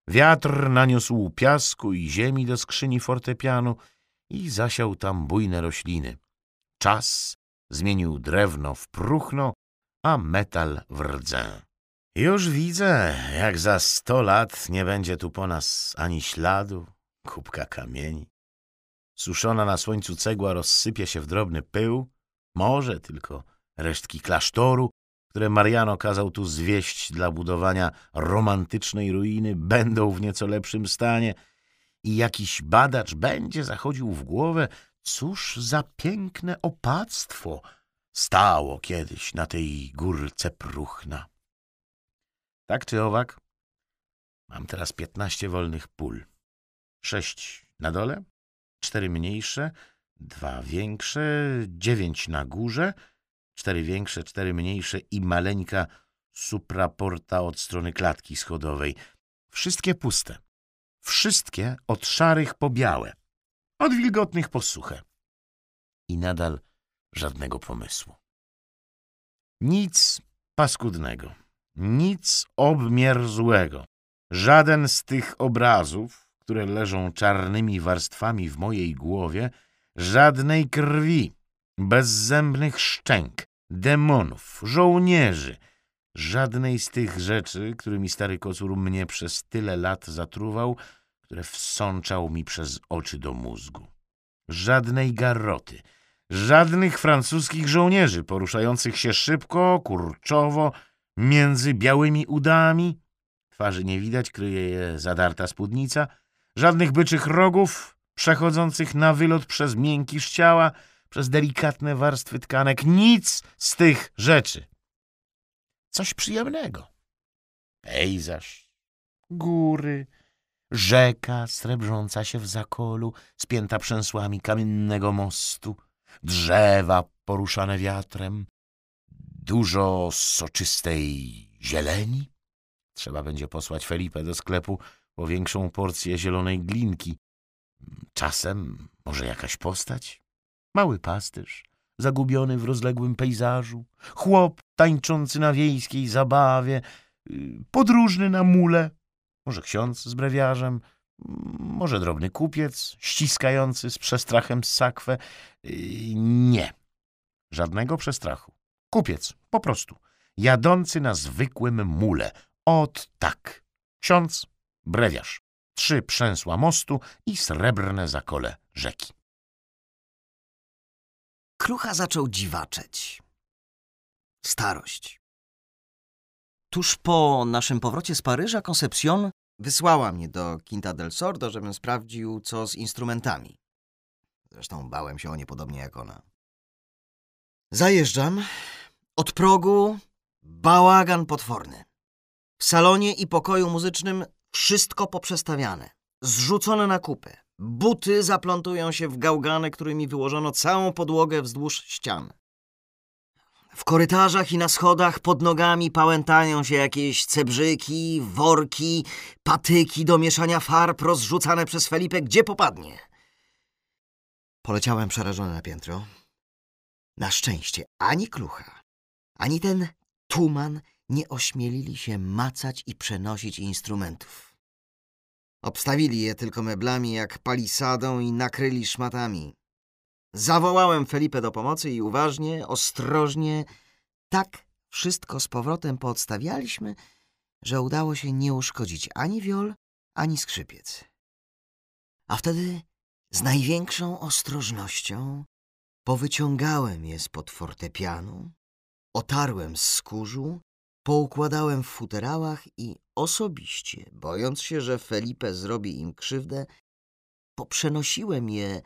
wiatr naniósł piasku i ziemi do skrzyni fortepianu i zasiał tam bujne rośliny. Czas zmienił drewno w próchno, a metal w rdzę. Już widzę, jak za sto lat nie będzie tu po nas ani śladu, kubka kamieni. Suszona na słońcu cegła rozsypie się w drobny pył, może tylko resztki klasztoru, które Mariano kazał tu zwieść dla budowania romantycznej ruiny, będą w nieco lepszym stanie i jakiś badacz będzie zachodził w głowę, cóż za piękne opactwo stało kiedyś na tej górce próchna. Tak czy owak, mam teraz piętnaście wolnych pól. Sześć na dole, cztery mniejsze, dwa większe, dziewięć na górze, cztery większe, cztery mniejsze i maleńka supraporta od strony klatki schodowej. Wszystkie puste. Wszystkie od szarych po białe, od wilgotnych po suche. I nadal żadnego pomysłu. Nic paskudnego, nic obmierzłego. Żaden z tych obrazów, które leżą czarnymi warstwami w mojej głowie, żadnej krwi, bezzębnych szczęk, demonów, żołnierzy, żadnej z tych rzeczy, którymi stary kocur mnie przez tyle lat zatruwał, które wsączał mi przez oczy do mózgu. Żadnej garroty, żadnych francuskich żołnierzy poruszających się szybko, kurczowo, między białymi udami. Twarzy nie widać, kryje je zadarta spódnica. Żadnych byczych rogów przechodzących na wylot przez miękki ciała, przez delikatne warstwy tkanek. Nic z tych rzeczy. Coś przyjemnego. Pejzaż, góry, rzeka srebrząca się w zakolu, spięta przęsłami kamiennego mostu, drzewa poruszane wiatrem, dużo soczystej zieleni. Trzeba będzie posłać Felipe do sklepu po większą porcję zielonej glinki. Czasem może jakaś postać? Mały pasterz, zagubiony w rozległym pejzażu, chłop tańczący na wiejskiej zabawie, y, podróżny na mule, może ksiądz z brewiarzem, może drobny kupiec ściskający z przestrachem sakwę. Y, nie, żadnego przestrachu. Kupiec, po prostu, jadący na zwykłym mule. Ot tak. Ksiądz, brewiarz, trzy przęsła mostu i srebrne zakole rzeki. Krucha zaczął dziwaczeć. Starość. Tuż po naszym powrocie z Paryża Concepcion wysłała mnie do Quinta del Sordo, żebym sprawdził, co z instrumentami. Zresztą bałem się o nie podobnie jak ona. Zajeżdżam. Od progu bałagan potworny. W salonie i pokoju muzycznym wszystko poprzestawiane, zrzucone na kupę. Buty zaplątują się w gałgany, którymi wyłożono całą podłogę wzdłuż ścian. W korytarzach i na schodach pod nogami pałętają się jakieś cebrzyki, worki, patyki do mieszania farb rozrzucane przez Felipę, gdzie popadnie. Poleciałem przerażony na piętro. Na szczęście ani klucha, ani ten tuman nie ośmielili się macać i przenosić instrumentów. Obstawili je tylko meblami jak palisadą i nakryli szmatami. Zawołałem Felipę do pomocy i uważnie, ostrożnie, tak wszystko z powrotem poodstawialiśmy, że udało się nie uszkodzić ani wiol, ani skrzypiec. A wtedy z największą ostrożnością powyciągałem je spod fortepianu, otarłem z skórzu, poukładałem w futerałach i osobiście, bojąc się, że Felipe zrobi im krzywdę, poprzenosiłem je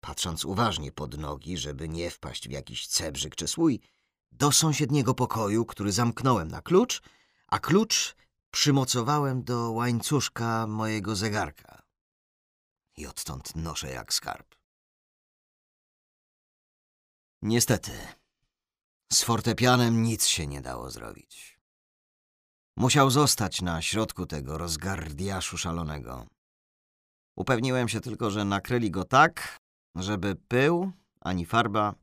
patrząc uważnie pod nogi, żeby nie wpaść w jakiś cebrzyk czy słój, do sąsiedniego pokoju, który zamknąłem na klucz, a klucz przymocowałem do łańcuszka mojego zegarka. I odtąd noszę jak skarb. Niestety, z fortepianem nic się nie dało zrobić. Musiał zostać na środku tego rozgardiaszu szalonego. Upewniłem się tylko, że nakryli go tak, żeby pył ani farba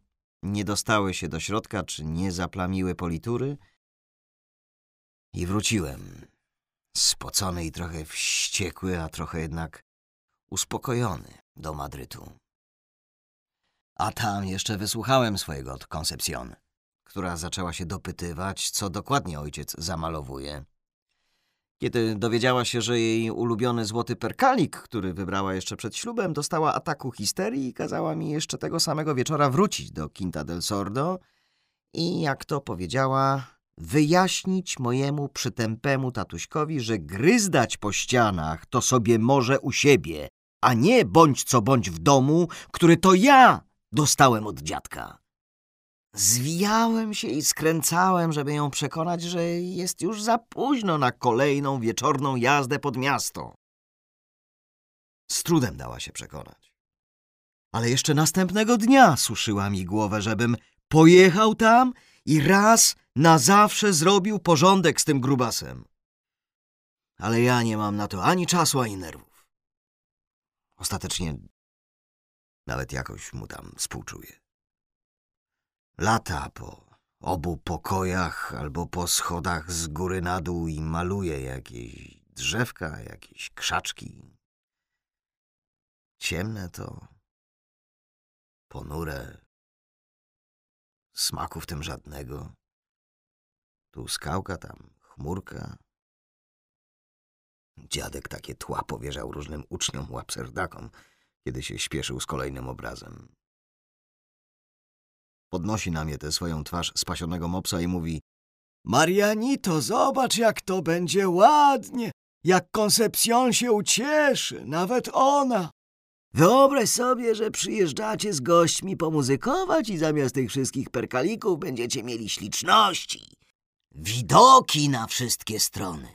nie dostały się do środka, czy nie zaplamiły politury. I wróciłem, spocony i trochę wściekły, a trochę jednak uspokojony do Madrytu. A tam jeszcze wysłuchałem swojego od Concepcion, która zaczęła się dopytywać, co dokładnie ojciec zamalowuje. Kiedy dowiedziała się, że jej ulubiony złoty perkalik, który wybrała jeszcze przed ślubem, dostała ataku histerii i kazała mi jeszcze tego samego wieczora wrócić do Quinta del Sordo i, jak to powiedziała, wyjaśnić mojemu przytępemu tatuśkowi, że gryzdać po ścianach to sobie może u siebie, a nie bądź co bądź w domu, który to ja dostałem od dziadka. Zwijałem się i skręcałem, żeby ją przekonać, że jest już za późno na kolejną wieczorną jazdę pod miasto. Z trudem dała się przekonać. Ale jeszcze następnego dnia suszyła mi głowę, żebym pojechał tam i raz na zawsze zrobił porządek z tym grubasem. Ale ja nie mam na to ani czasu, ani nerwów. Ostatecznie nawet jakoś mu tam współczuję. Lata po obu pokojach albo po schodach z góry na dół i maluje jakieś drzewka, jakieś krzaczki. Ciemne to, ponure, smaku w tym żadnego. Tu skałka, tam chmurka. Dziadek takie tła powierzał różnym uczniom łapserdakom, kiedy się śpieszył z kolejnym obrazem. Podnosi na mnie tę swoją twarz spasionego mopsa i mówi Marianito, zobacz jak to będzie ładnie, jak Koncepcjon się ucieszy, nawet ona. Wyobraź sobie, że przyjeżdżacie z gośćmi pomuzykować i zamiast tych wszystkich perkalików będziecie mieli śliczności. Widoki na wszystkie strony.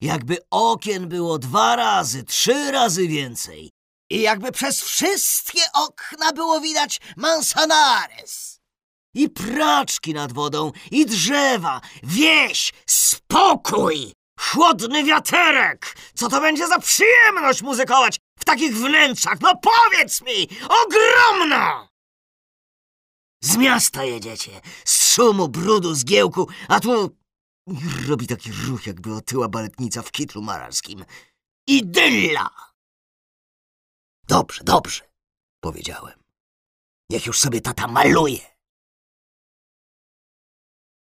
Jakby okien było dwa razy, trzy razy więcej. I jakby przez wszystkie okna było widać Mansanares. I praczki nad wodą, i drzewa, wieś, spokój, chłodny wiaterek. Co to będzie za przyjemność muzykować w takich wnętrzach? No powiedz mi, ogromna! Z miasta jedziecie, z szumu, brudu, z giełku, a tu robi taki ruch, jakby otyła baletnica w kitlu mararskim. Idylla! Dobrze, dobrze, powiedziałem. Niech już sobie tata maluje.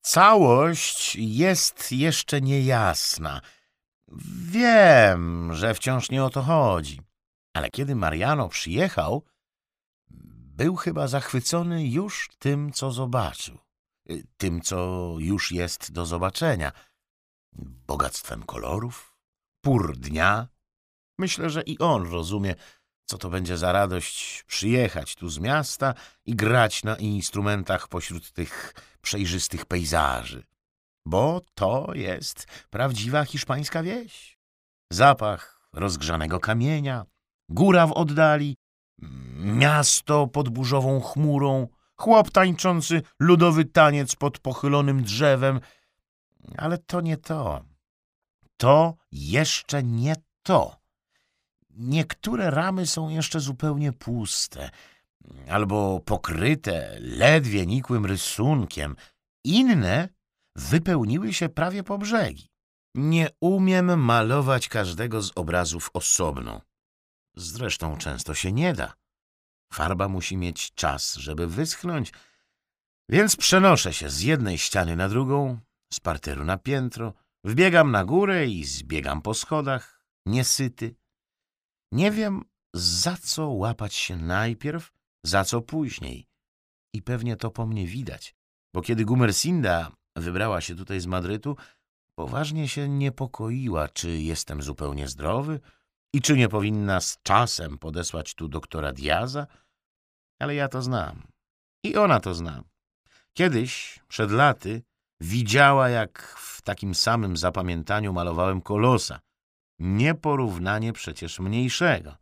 Całość jest jeszcze niejasna. Wiem, że wciąż nie o to chodzi. Ale kiedy Mariano przyjechał, był chyba zachwycony już tym, co zobaczył. Y, Tym, co już jest do zobaczenia. Bogactwem kolorów, pór dnia. Myślę, że i on rozumie, co to będzie za radość przyjechać tu z miasta i grać na instrumentach pośród tych przejrzystych pejzaży. Bo to jest prawdziwa hiszpańska wieś. Zapach rozgrzanego kamienia, góra w oddali, miasto pod burzową chmurą, chłop tańczący ludowy taniec pod pochylonym drzewem. Ale to nie to. To jeszcze nie to. Niektóre ramy są jeszcze zupełnie puste, albo pokryte ledwie nikłym rysunkiem. Inne wypełniły się prawie po brzegi. Nie umiem malować każdego z obrazów osobno. Zresztą często się nie da. Farba musi mieć czas, żeby wyschnąć, więc przenoszę się z jednej ściany na drugą, z parteru na piętro, wbiegam na górę i zbiegam po schodach, niesyty. Nie wiem, za co łapać się najpierw, za co później. I pewnie to po mnie widać, bo kiedy Gumersinda wybrała się tutaj z Madrytu, poważnie się niepokoiła, czy jestem zupełnie zdrowy i czy nie powinna z czasem podesłać tu doktora Diaza. Ale ja to znam. I ona to zna. Kiedyś, przed laty, widziała, jak w takim samym zapamiętaniu malowałem kolosa. Nieporównanie przecież mniejszego.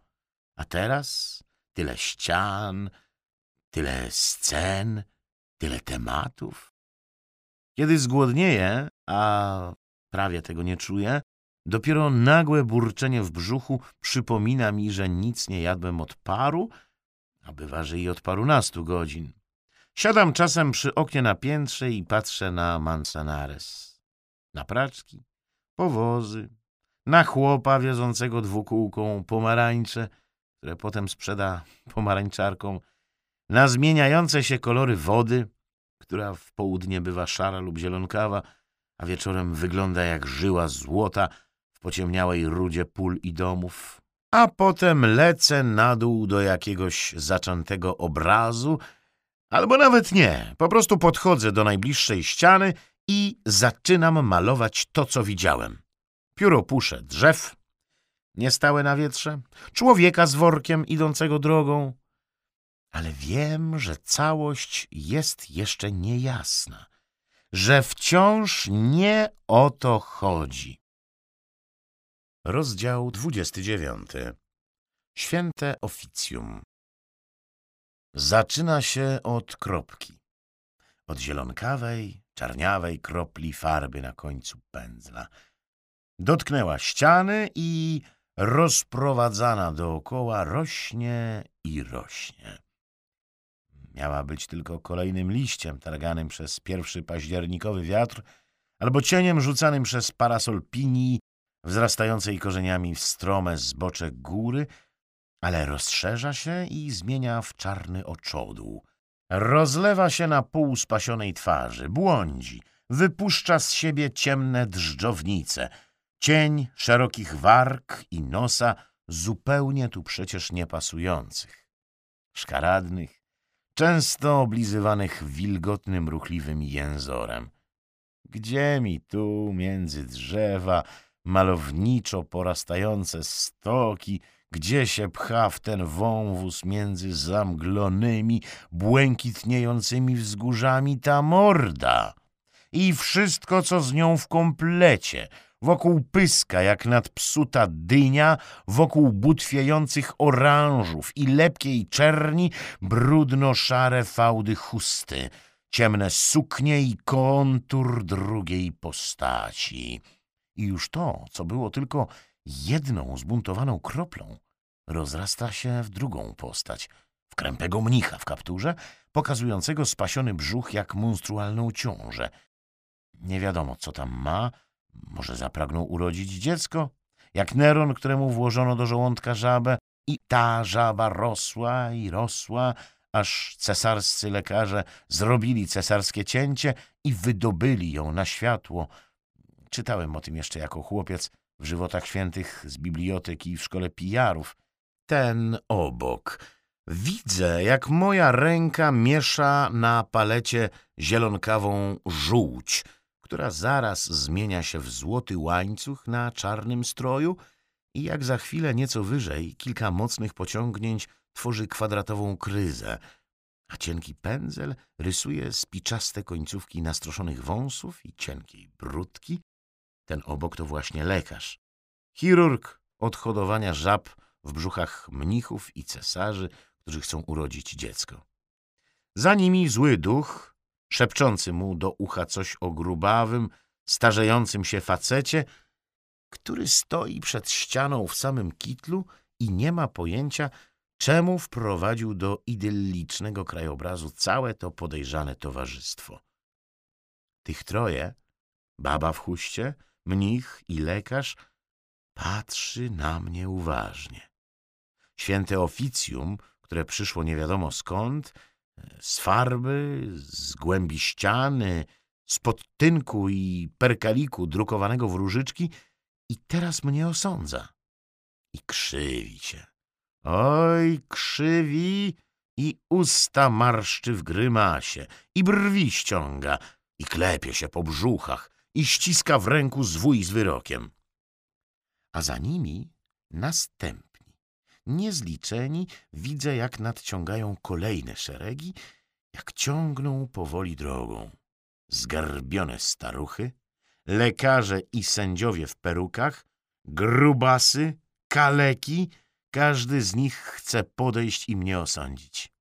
A teraz tyle ścian, tyle scen, tyle tematów. Kiedy zgłodnieję, a prawie tego nie czuję, dopiero nagłe burczenie w brzuchu przypomina mi, że nic nie jadłem od paru, a bywa, że i od parunastu godzin. Siadam czasem przy oknie na piętrze i patrzę na Manzanares. Na praczki, powozy, na chłopa wiozącego dwukółką pomarańcze, które potem sprzeda pomarańczarką, na zmieniające się kolory wody, która w południe bywa szara lub zielonkawa, a wieczorem wygląda jak żyła złota w pociemniałej rudzie pól i domów, a potem lecę na dół do jakiegoś zaczętego obrazu, albo nawet nie, po prostu podchodzę do najbliższej ściany i zaczynam malować to, co widziałem. Pióro puszę drzew, niestałe na wietrze, człowieka z workiem idącego drogą, ale wiem, że całość jest jeszcze niejasna, że wciąż nie o to chodzi. Rozdział 29. Święte oficjum zaczyna się od kropki. Od zielonkawej, czarniawej kropli farby na końcu pędzla. Dotknęła ściany i rozprowadzana dookoła rośnie i rośnie. Miała być tylko kolejnym liściem targanym przez pierwszy październikowy wiatr albo cieniem rzucanym przez parasol pinii wzrastającej korzeniami w strome zbocze góry, ale rozszerza się i zmienia w czarny oczodół. Rozlewa się na pół spasionej twarzy, błądzi, wypuszcza z siebie ciemne drżdżownice, cień szerokich warg i nosa zupełnie tu przecież niepasujących. Szkaradnych, często oblizywanych wilgotnym, ruchliwym jęzorem. Gdzie mi tu między drzewa malowniczo porastające stoki, gdzie się pcha w ten wąwóz między zamglonymi, błękitniejącymi wzgórzami ta morda? I wszystko, co z nią w komplecie, wokół pyska jak nadpsuta dynia, wokół butwiejących oranżów i lepkiej czerni brudno-szare fałdy chusty, ciemne suknie i kontur drugiej postaci. I już to, co było tylko jedną zbuntowaną kroplą, rozrasta się w drugą postać, w krępego mnicha w kapturze, pokazującego spasiony brzuch jak monstrualną ciążę. Nie wiadomo, co tam ma, może zapragnął urodzić dziecko, jak Neron, któremu włożono do żołądka żabę i ta żaba rosła i rosła, aż cesarscy lekarze zrobili cesarskie cięcie i wydobyli ją na światło. Czytałem o tym jeszcze jako chłopiec w żywotach świętych z biblioteki w szkole pijarów. Ten obok. Widzę, jak moja ręka miesza na palecie zielonkawą żółć, która zaraz zmienia się w złoty łańcuch na czarnym stroju i jak za chwilę nieco wyżej kilka mocnych pociągnięć tworzy kwadratową kryzę, a cienki pędzel rysuje spiczaste końcówki nastroszonych wąsów i cienkiej brudki. Ten obok to właśnie lekarz. Chirurg od hodowania żab w brzuchach mnichów i cesarzy, którzy chcą urodzić dziecko. Za nimi zły duch, szepczący mu do ucha coś o grubawym, starzejącym się facecie, który stoi przed ścianą w samym kitlu i nie ma pojęcia, czemu wprowadził do idyllicznego krajobrazu całe to podejrzane towarzystwo. Tych troje, baba w chuście, mnich i lekarz, patrzy na mnie uważnie. Święte oficjum, które przyszło nie wiadomo skąd, z farby, z głębi ściany, z podtynku i perkaliku drukowanego w różyczki i teraz mnie osądza. I krzywi się. Oj, krzywi i usta marszczy w grymasie, i brwi ściąga, i klepie się po brzuchach, i ściska w ręku zwój z wyrokiem. A za nimi następni, niezliczeni, widzę, jak nadciągają kolejne szeregi, jak ciągną powoli drogą. Zgarbione staruchy, lekarze i sędziowie w perukach, grubasy, kaleki, każdy z nich chce podejść i mnie osądzić.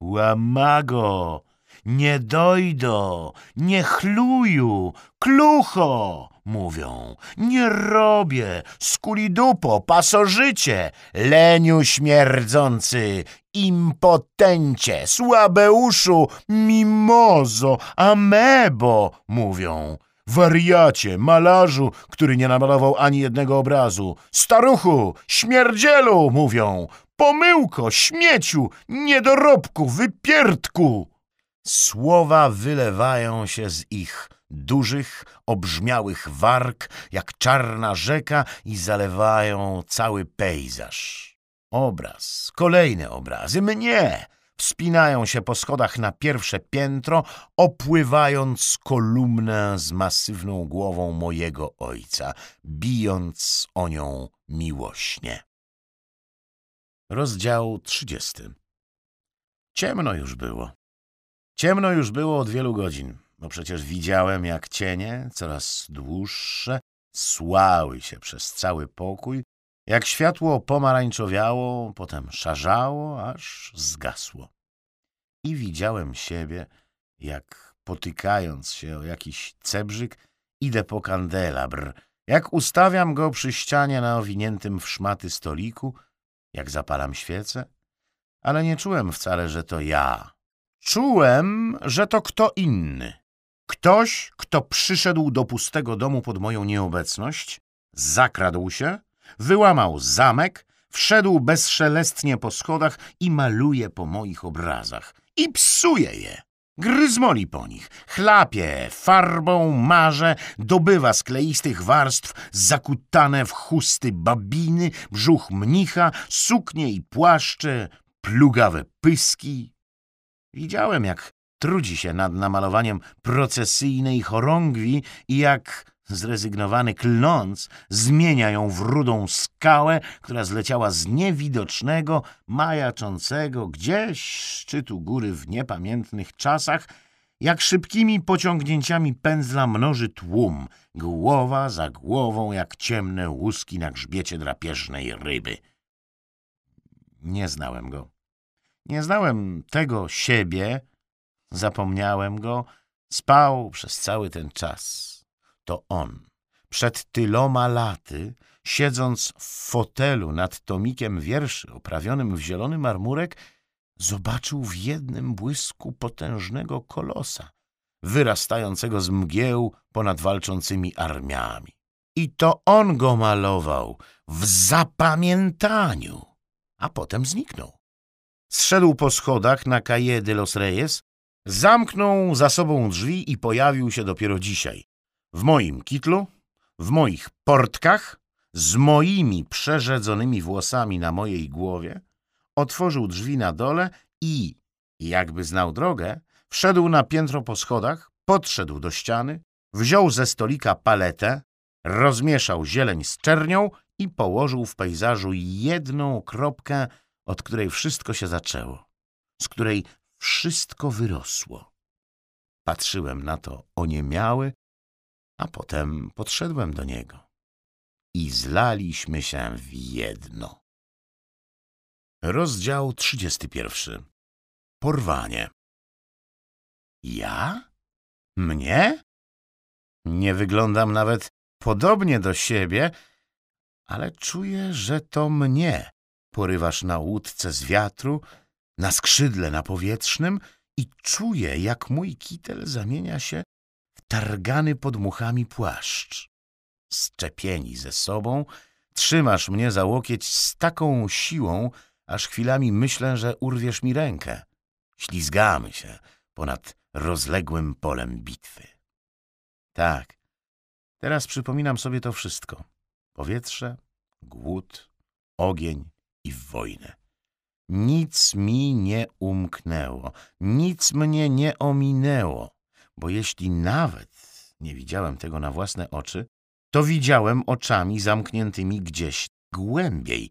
Łamago, nie dojdo, nie chluju, klucho, mówią. Nie robię, skulidupo, pasożycie, leniu śmierdzący, impotencie, słabeuszu, mimozo, amebo, mówią. Wariacie, malarzu, który nie namalował ani jednego obrazu. Staruchu, śmierdzielu, mówią. Pomyłko, śmieciu, niedorobku, wypierdku. Słowa wylewają się z ich dużych, obrzmiałych warg, jak czarna rzeka i zalewają cały pejzaż. Obraz, kolejne obrazy, mnie, wspinają się po schodach na pierwsze piętro, opływając kolumnę z masywną głową mojego ojca, bijąc o nią miłośnie. Rozdział trzydziesty Ciemno już było. Ciemno już było od wielu godzin, bo przecież widziałem, jak cienie, coraz dłuższe, słały się przez cały pokój, jak światło pomarańczowiało, potem szarzało, aż zgasło. i widziałem siebie, jak potykając się o jakiś cebrzyk, idę po kandelabr, jak ustawiam go przy ścianie na owiniętym w szmaty stoliku, jak zapalam świecę, ale nie czułem wcale, że to ja. Czułem, że to kto inny. Ktoś, kto przyszedł do pustego domu pod moją nieobecność, zakradł się, wyłamał zamek, wszedł bezszelestnie po schodach i maluje po moich obrazach. I psuje je. Gryzmoli po nich, chlapie, farbą, marze, dobywa z kleistych warstw zakutane w chusty babiny, brzuch mnicha, suknie i płaszcze, plugawe pyski. Widziałem, jak trudzi się nad namalowaniem procesyjnej chorągwi i jak zrezygnowany klnąc zmienia ją w rudą skałę, która zleciała z niewidocznego, majaczącego gdzieś szczytu góry w niepamiętnych czasach, jak szybkimi pociągnięciami pędzla mnoży tłum, głowa za głową, jak ciemne łuski na grzbiecie drapieżnej ryby. Nie znałem go. Nie znałem tego siebie, zapomniałem go, spał przez cały ten czas. To on, przed tyloma laty, siedząc w fotelu nad tomikiem wierszy oprawionym w zielony marmurek, zobaczył w jednym błysku potężnego kolosa, wyrastającego z mgieł ponad walczącymi armiami. I to on go malował w zapamiętaniu, a potem zniknął. Zszedł po schodach na Calle de los Reyes, zamknął za sobą drzwi i pojawił się dopiero dzisiaj. W moim kitlu, w moich portkach, z moimi przerzedzonymi włosami na mojej głowie, otworzył drzwi na dole i, jakby znał drogę, wszedł na piętro po schodach, podszedł do ściany, wziął ze stolika paletę, rozmieszał zieleń z czernią i położył w pejzażu jedną kropkę, od której wszystko się zaczęło, z której wszystko wyrosło. Patrzyłem na to oniemiały, a potem podszedłem do niego i zlaliśmy się w jedno. Rozdział 31. Porwanie. Ja? Mnie? Nie wyglądam nawet podobnie do siebie, ale czuję, że to mnie porywasz na łódce z wiatru, na skrzydle na powietrznym i czuję, jak mój kitel zamienia się w targany pod muchami płaszcz. Szczepieni ze sobą, trzymasz mnie za łokieć z taką siłą, aż chwilami myślę, że urwiesz mi rękę. Ślizgamy się ponad rozległym polem bitwy. Tak, teraz przypominam sobie to wszystko. Powietrze, głód, ogień i wojnę. Nic mi nie umknęło, nic mnie nie ominęło, bo jeśli nawet nie widziałem tego na własne oczy, to widziałem oczami zamkniętymi gdzieś głębiej,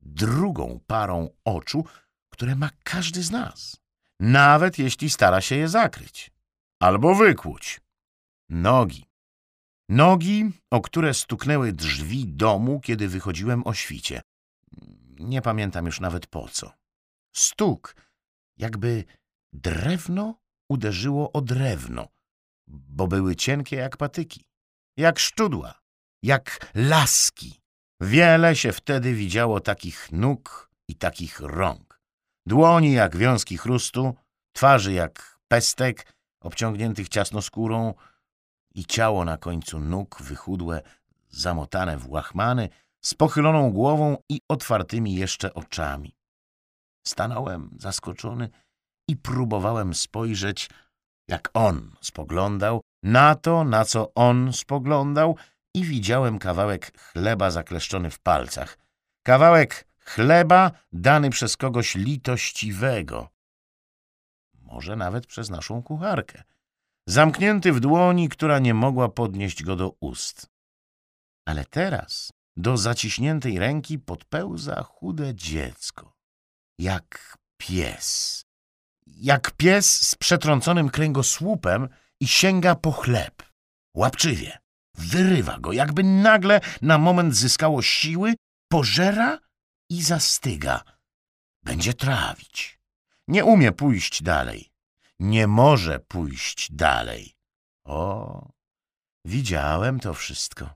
drugą parą oczu, które ma każdy z nas, nawet jeśli stara się je zakryć albo wykłuć. Nogi. Nogi, o które stuknęły drzwi domu, kiedy wychodziłem o świcie. Nie pamiętam już nawet po co. Stuk, jakby drewno uderzyło o drewno, bo były cienkie jak patyki, jak szczudła, jak laski. Wiele się wtedy widziało takich nóg i takich rąk. Dłoni jak wiązki chrustu, twarzy jak pestek, obciągniętych ciasno skórą i ciało na końcu nóg wychudłe, zamotane w łachmany, z pochyloną głową i otwartymi jeszcze oczami. Stanąłem zaskoczony i próbowałem spojrzeć, jak on spoglądał, na to, na co on spoglądał i widziałem kawałek chleba zakleszczony w palcach. Kawałek chleba dany przez kogoś litościwego. Może nawet przez naszą kucharkę. Zamknięty w dłoni, która nie mogła podnieść go do ust. Ale teraz do zaciśniętej ręki podpełza chude dziecko. Jak pies. Jak pies z przetrąconym kręgosłupem i sięga po chleb. Łapczywie. Wyrywa go, jakby nagle na moment zyskało siły, pożera i zastyga. Będzie trawić. nie umie pójść dalej. Nie może pójść dalej. O, widziałem to wszystko.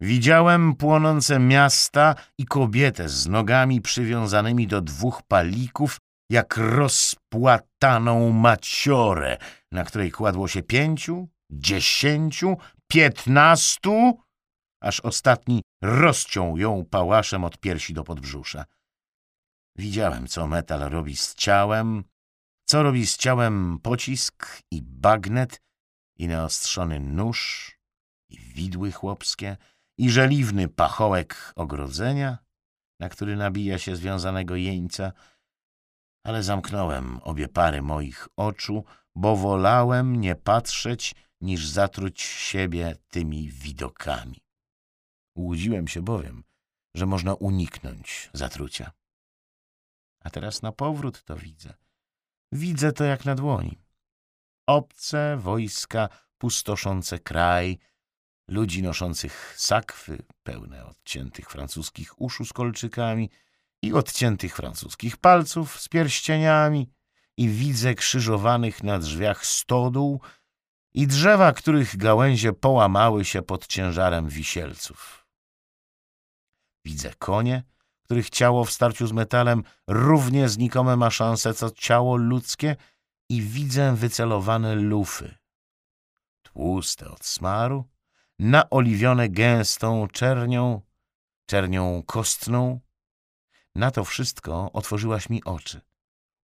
Widziałem płonące miasta i kobietę z nogami przywiązanymi do dwóch palików, jak rozpłataną maciorę, na której kładło się pięciu, dziesięciu, piętnastu, aż ostatni rozciął ją pałaszem od piersi do podbrzusza. Widziałem, co metal robi z ciałem, co robi z ciałem pocisk i bagnet, i naostrzony nóż, i widły chłopskie, i żeliwny pachołek ogrodzenia, na który nabija się związanego jeńca, ale zamknąłem obie pary moich oczu, bo wolałem nie patrzeć, niż zatruć siebie tymi widokami. Łudziłem się bowiem, że można uniknąć zatrucia. A teraz na powrót to widzę. Widzę to jak na dłoni. Obce wojska pustoszące kraj, ludzi noszących sakwy pełne odciętych francuskich uszu z kolczykami i odciętych francuskich palców z pierścieniami i widzę krzyżowanych na drzwiach stodół i drzewa, których gałęzie połamały się pod ciężarem wisielców. Widzę konie, których ciało w starciu z metalem równie znikome ma szanse co ciało ludzkie i widzę wycelowane lufy. Tłuste od smaru, naoliwione gęstą czernią, czernią kostną. Na to wszystko otworzyłaś mi oczy,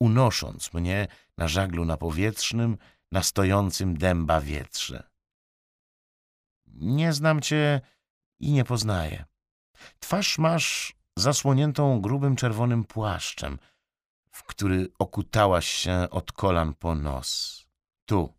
unosząc mnie na żaglu napowietrznym, na stojącym dęba wietrze. Nie znam cię i nie poznaję. Twarz masz zasłoniętą grubym czerwonym płaszczem, w który okutałaś się od kolan po nos. Tu,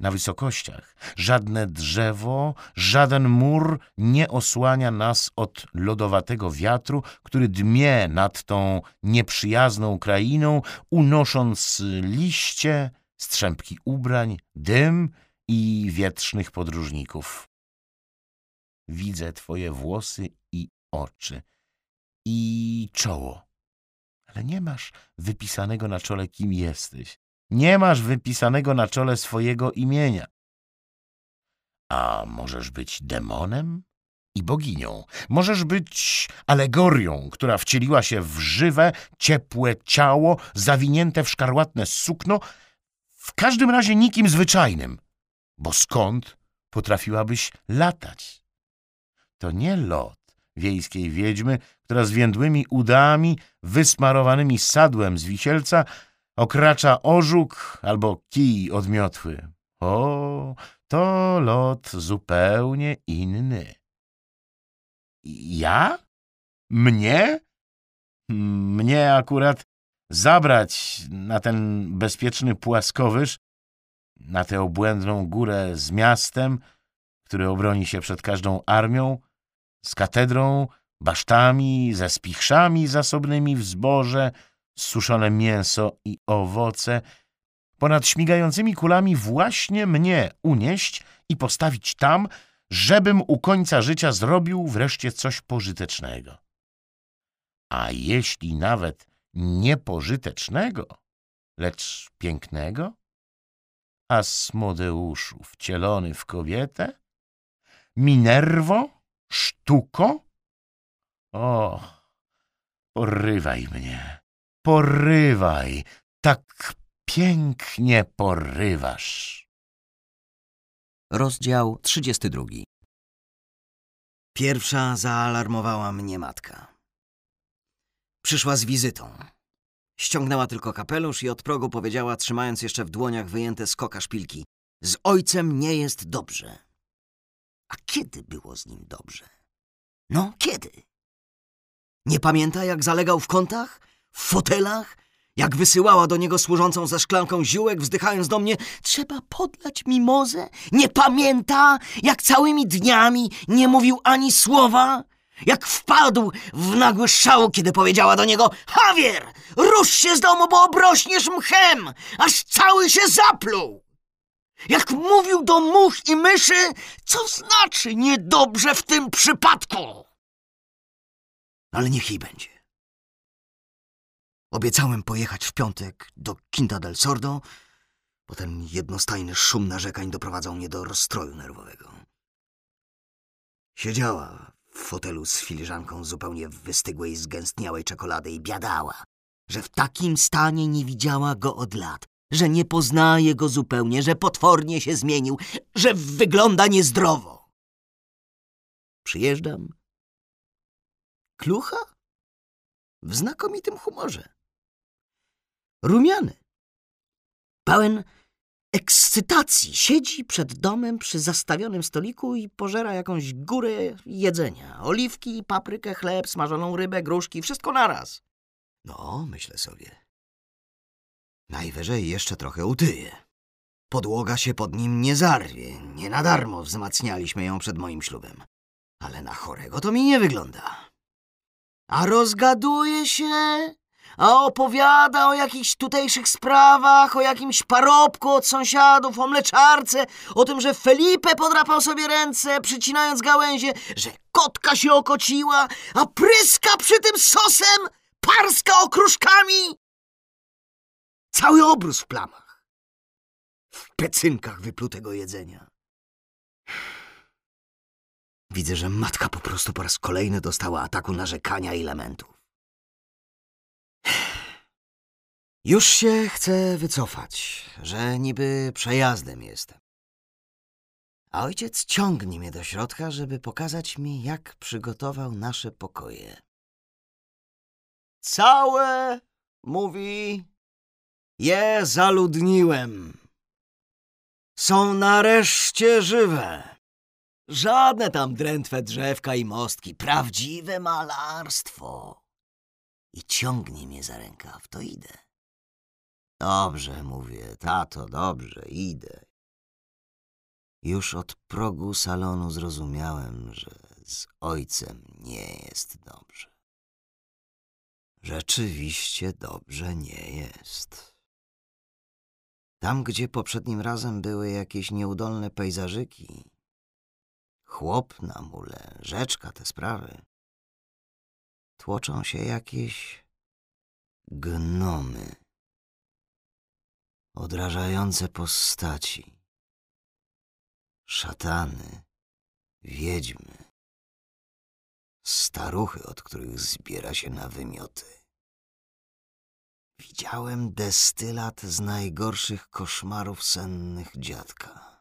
na wysokościach, żadne drzewo, żaden mur nie osłania nas od lodowatego wiatru, który dmie nad tą nieprzyjazną krainą, unosząc liście, strzępki ubrań, dym i wietrznych podróżników. Widzę twoje włosy i oczy i czoło, ale nie masz wypisanego na czole, kim jesteś. Nie masz wypisanego na czole swojego imienia. A możesz być demonem i boginią. Możesz być alegorią, która wcieliła się w żywe, ciepłe ciało, zawinięte w szkarłatne sukno, w każdym razie nikim zwyczajnym, bo skąd potrafiłabyś latać? To nie lot wiejskiej wiedźmy, która z więdłymi udami, wysmarowanymi sadłem z wisielca, okracza ożuk albo kij odmiotły. O, to lot zupełnie inny. Ja? Mnie? Mnie akurat zabrać na ten bezpieczny płaskowyż, na tę obłędną górę z miastem, który obroni się przed każdą armią, z katedrą, basztami, ze spichrzami zasobnymi w zboże, suszone mięso i owoce, ponad śmigającymi kulami właśnie mnie unieść i postawić tam, żebym u końca życia zrobił wreszcie coś pożytecznego. A jeśli nawet niepożytecznego, lecz pięknego? Asmodeuszu wcielony w kobietę? Minerwo? Sztuko? O, porywaj mnie, porywaj, tak pięknie porywasz. Rozdział 32 Pierwsza zaalarmowała mnie matka. Przyszła z wizytą. Ściągnęła tylko kapelusz i od progu powiedziała, trzymając jeszcze w dłoniach wyjęte z koka szpilki. Z ojcem nie jest dobrze. A kiedy było z nim dobrze? No, kiedy? Nie pamięta, jak zalegał w kątach? W fotelach? Jak wysyłała do niego służącą ze szklanką ziółek, wzdychając do mnie, trzeba podlać mimozę? Nie pamięta, jak całymi dniami nie mówił ani słowa? Jak wpadł w nagły szał, kiedy powiedziała do niego Javier, rusz się z domu, bo obrośniesz mchem, aż cały się zapluł. Jak mówił do much i myszy, co znaczy niedobrze w tym przypadku. Ale niech jej będzie. Obiecałem pojechać w piątek do Quinta del Sordo, bo ten jednostajny szum narzekań doprowadzał mnie do rozstroju nerwowego. Siedziała w fotelu z filiżanką zupełnie wystygłej, zgęstniałej czekolady i biadała, że w takim stanie nie widziała go od lat, że nie poznaje go zupełnie, że potwornie się zmienił, że wygląda niezdrowo. Przyjeżdżam. Klucha? W znakomitym humorze. Rumiany. Pełen ekscytacji. Siedzi przed domem przy zastawionym stoliku i pożera jakąś górę jedzenia. Oliwki, paprykę, chleb, smażoną rybę, gruszki, wszystko naraz. No, myślę sobie. Najwyżej jeszcze trochę utyje. Podłoga się pod nim nie zarwie. Nie na darmo wzmacnialiśmy ją przed moim ślubem. Ale na chorego to mi nie wygląda. A rozgaduje się, a opowiada o jakichś tutejszych sprawach, o jakimś parobku od sąsiadów, o mleczarce, o tym, że Felipe podrapał sobie ręce, przycinając gałęzie, że kotka się okociła, a pryska przy tym sosem, parska okruszkami. Cały obrus w plamach, w pecynkach wyplutego jedzenia. Widzę, że matka po prostu po raz kolejny dostała ataku narzekania i lamentów. Już się chcę wycofać, że niby przejazdem jestem. A ojciec ciągnie mnie do środka, żeby pokazać mi, jak przygotował nasze pokoje. Całe, mówi, je zaludniłem. Są nareszcie żywe. Żadne tam drętwe drzewka i mostki, prawdziwe malarstwo. I ciągnie mnie za rękaw, to idę. Dobrze, mówię, tato, dobrze, idę. Już od progu salonu zrozumiałem, że z ojcem nie jest dobrze. Rzeczywiście dobrze nie jest. Tam, gdzie poprzednim razem były jakieś nieudolne pejzażyki, chłop na mule, rzeczka, te sprawy, tłoczą się jakieś gnomy, odrażające postaci, szatany, wiedźmy, staruchy, od których zbiera się na wymioty. Widziałem destylat z najgorszych koszmarów sennych dziadka.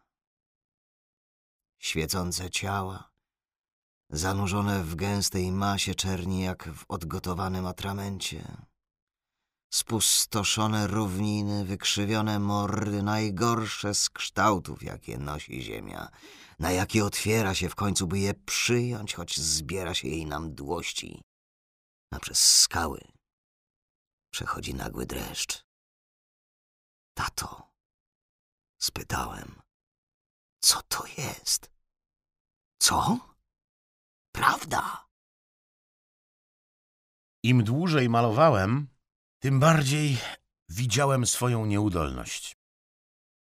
Świecące ciała, zanurzone w gęstej masie czerni jak w odgotowanym atramencie. Spustoszone równiny, wykrzywione mordy, najgorsze z kształtów, jakie nosi ziemia, na jakie otwiera się w końcu, by je przyjąć, choć zbiera się jej na mdłości. A przez skały przechodzi nagły dreszcz. Tato, spytałem, co to jest? Co? Prawda? Im dłużej malowałem, tym bardziej widziałem swoją nieudolność.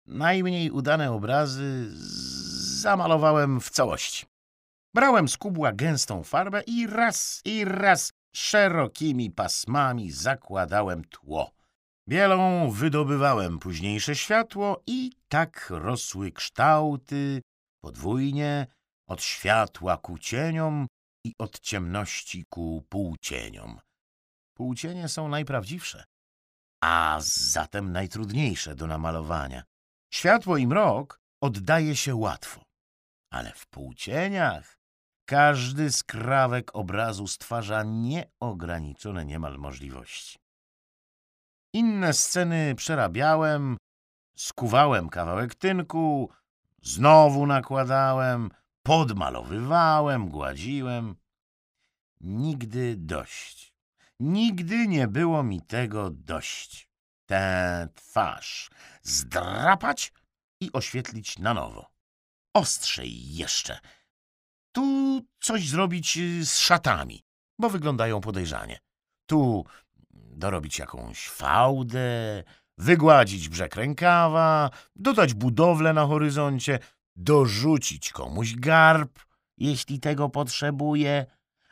Najmniej udane obrazy zamalowałem w całości. Brałem z kubła gęstą farbę i raz i raz szerokimi pasmami zakładałem tło. Bielą wydobywałem późniejsze światło i tak rosły kształty podwójnie od światła ku cieniom i od ciemności ku półcieniom. Półcienie są najprawdziwsze, a zatem najtrudniejsze do namalowania. Światło i mrok oddaje się łatwo, ale w półcieniach każdy skrawek obrazu stwarza nieograniczone niemal możliwości. Inne sceny przerabiałem, skuwałem kawałek tynku, znowu nakładałem, podmalowywałem, gładziłem. Nigdy dość. Nigdy nie było mi tego dość. Tę twarz zdrapać i oświetlić na nowo. Ostrzej jeszcze. Tu coś zrobić y, z szatami, bo wyglądają podejrzanie. Tu dorobić jakąś fałdę, wygładzić brzeg rękawa, dodać budowlę na horyzoncie, dorzucić komuś garb, jeśli tego potrzebuje,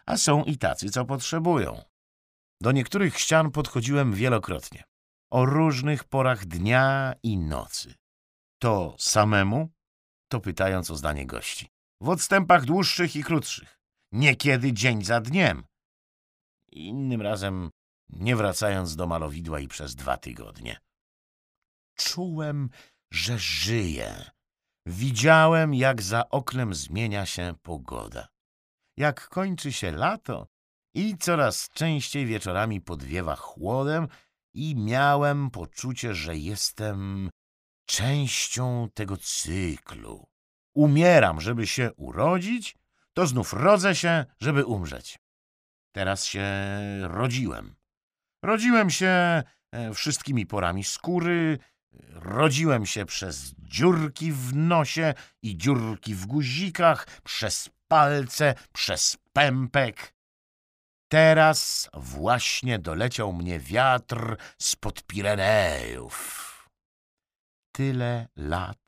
a są i tacy, co potrzebują. Do niektórych ścian podchodziłem wielokrotnie, o różnych porach dnia i nocy. To samemu, to pytając o zdanie gości. W odstępach dłuższych i krótszych, niekiedy dzień za dniem. Innym razem nie wracając do malowidła i przez dwa tygodnie. Czułem, że żyję. Widziałem, jak za oknem zmienia się pogoda. Jak kończy się lato i coraz częściej wieczorami podwiewa chłodem i miałem poczucie, że jestem częścią tego cyklu. Umieram, żeby się urodzić, to znów rodzę się, żeby umrzeć. Teraz się rodziłem. Rodziłem się e, wszystkimi porami skóry, rodziłem się przez dziurki w nosie i dziurki w guzikach, przez palce, przez pępek. Teraz właśnie doleciał mnie wiatr spod Pirenejów. Tyle lat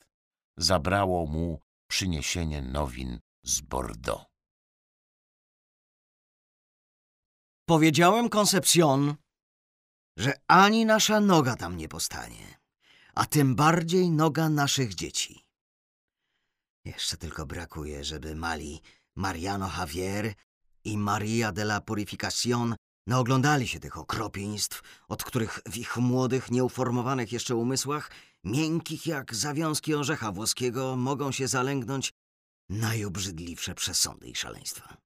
zabrało mu przyniesienie nowin z Bordeaux. Powiedziałem Koncepcjon, że ani nasza noga tam nie postanie, a tym bardziej noga naszych dzieci. Jeszcze tylko brakuje, żeby mali Mariano Javier i Maria de la Purificación naoglądali się tych okropieństw, od których w ich młodych, nieuformowanych jeszcze umysłach, miękkich jak zawiązki orzecha włoskiego, mogą się zalęgnąć najobrzydliwsze przesądy i szaleństwa.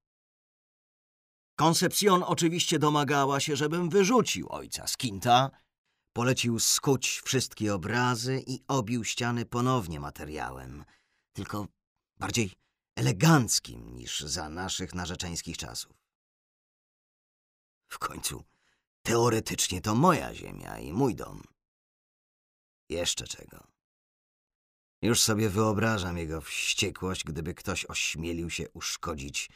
Koncepcjon oczywiście domagała się, żebym wyrzucił ojca z Kinta, polecił skuć wszystkie obrazy i obił ściany ponownie materiałem, tylko bardziej eleganckim niż za naszych narzeczeńskich czasów. W końcu, teoretycznie to moja ziemia i mój dom. Jeszcze czego. Już sobie wyobrażam jego wściekłość, gdyby ktoś ośmielił się uszkodzić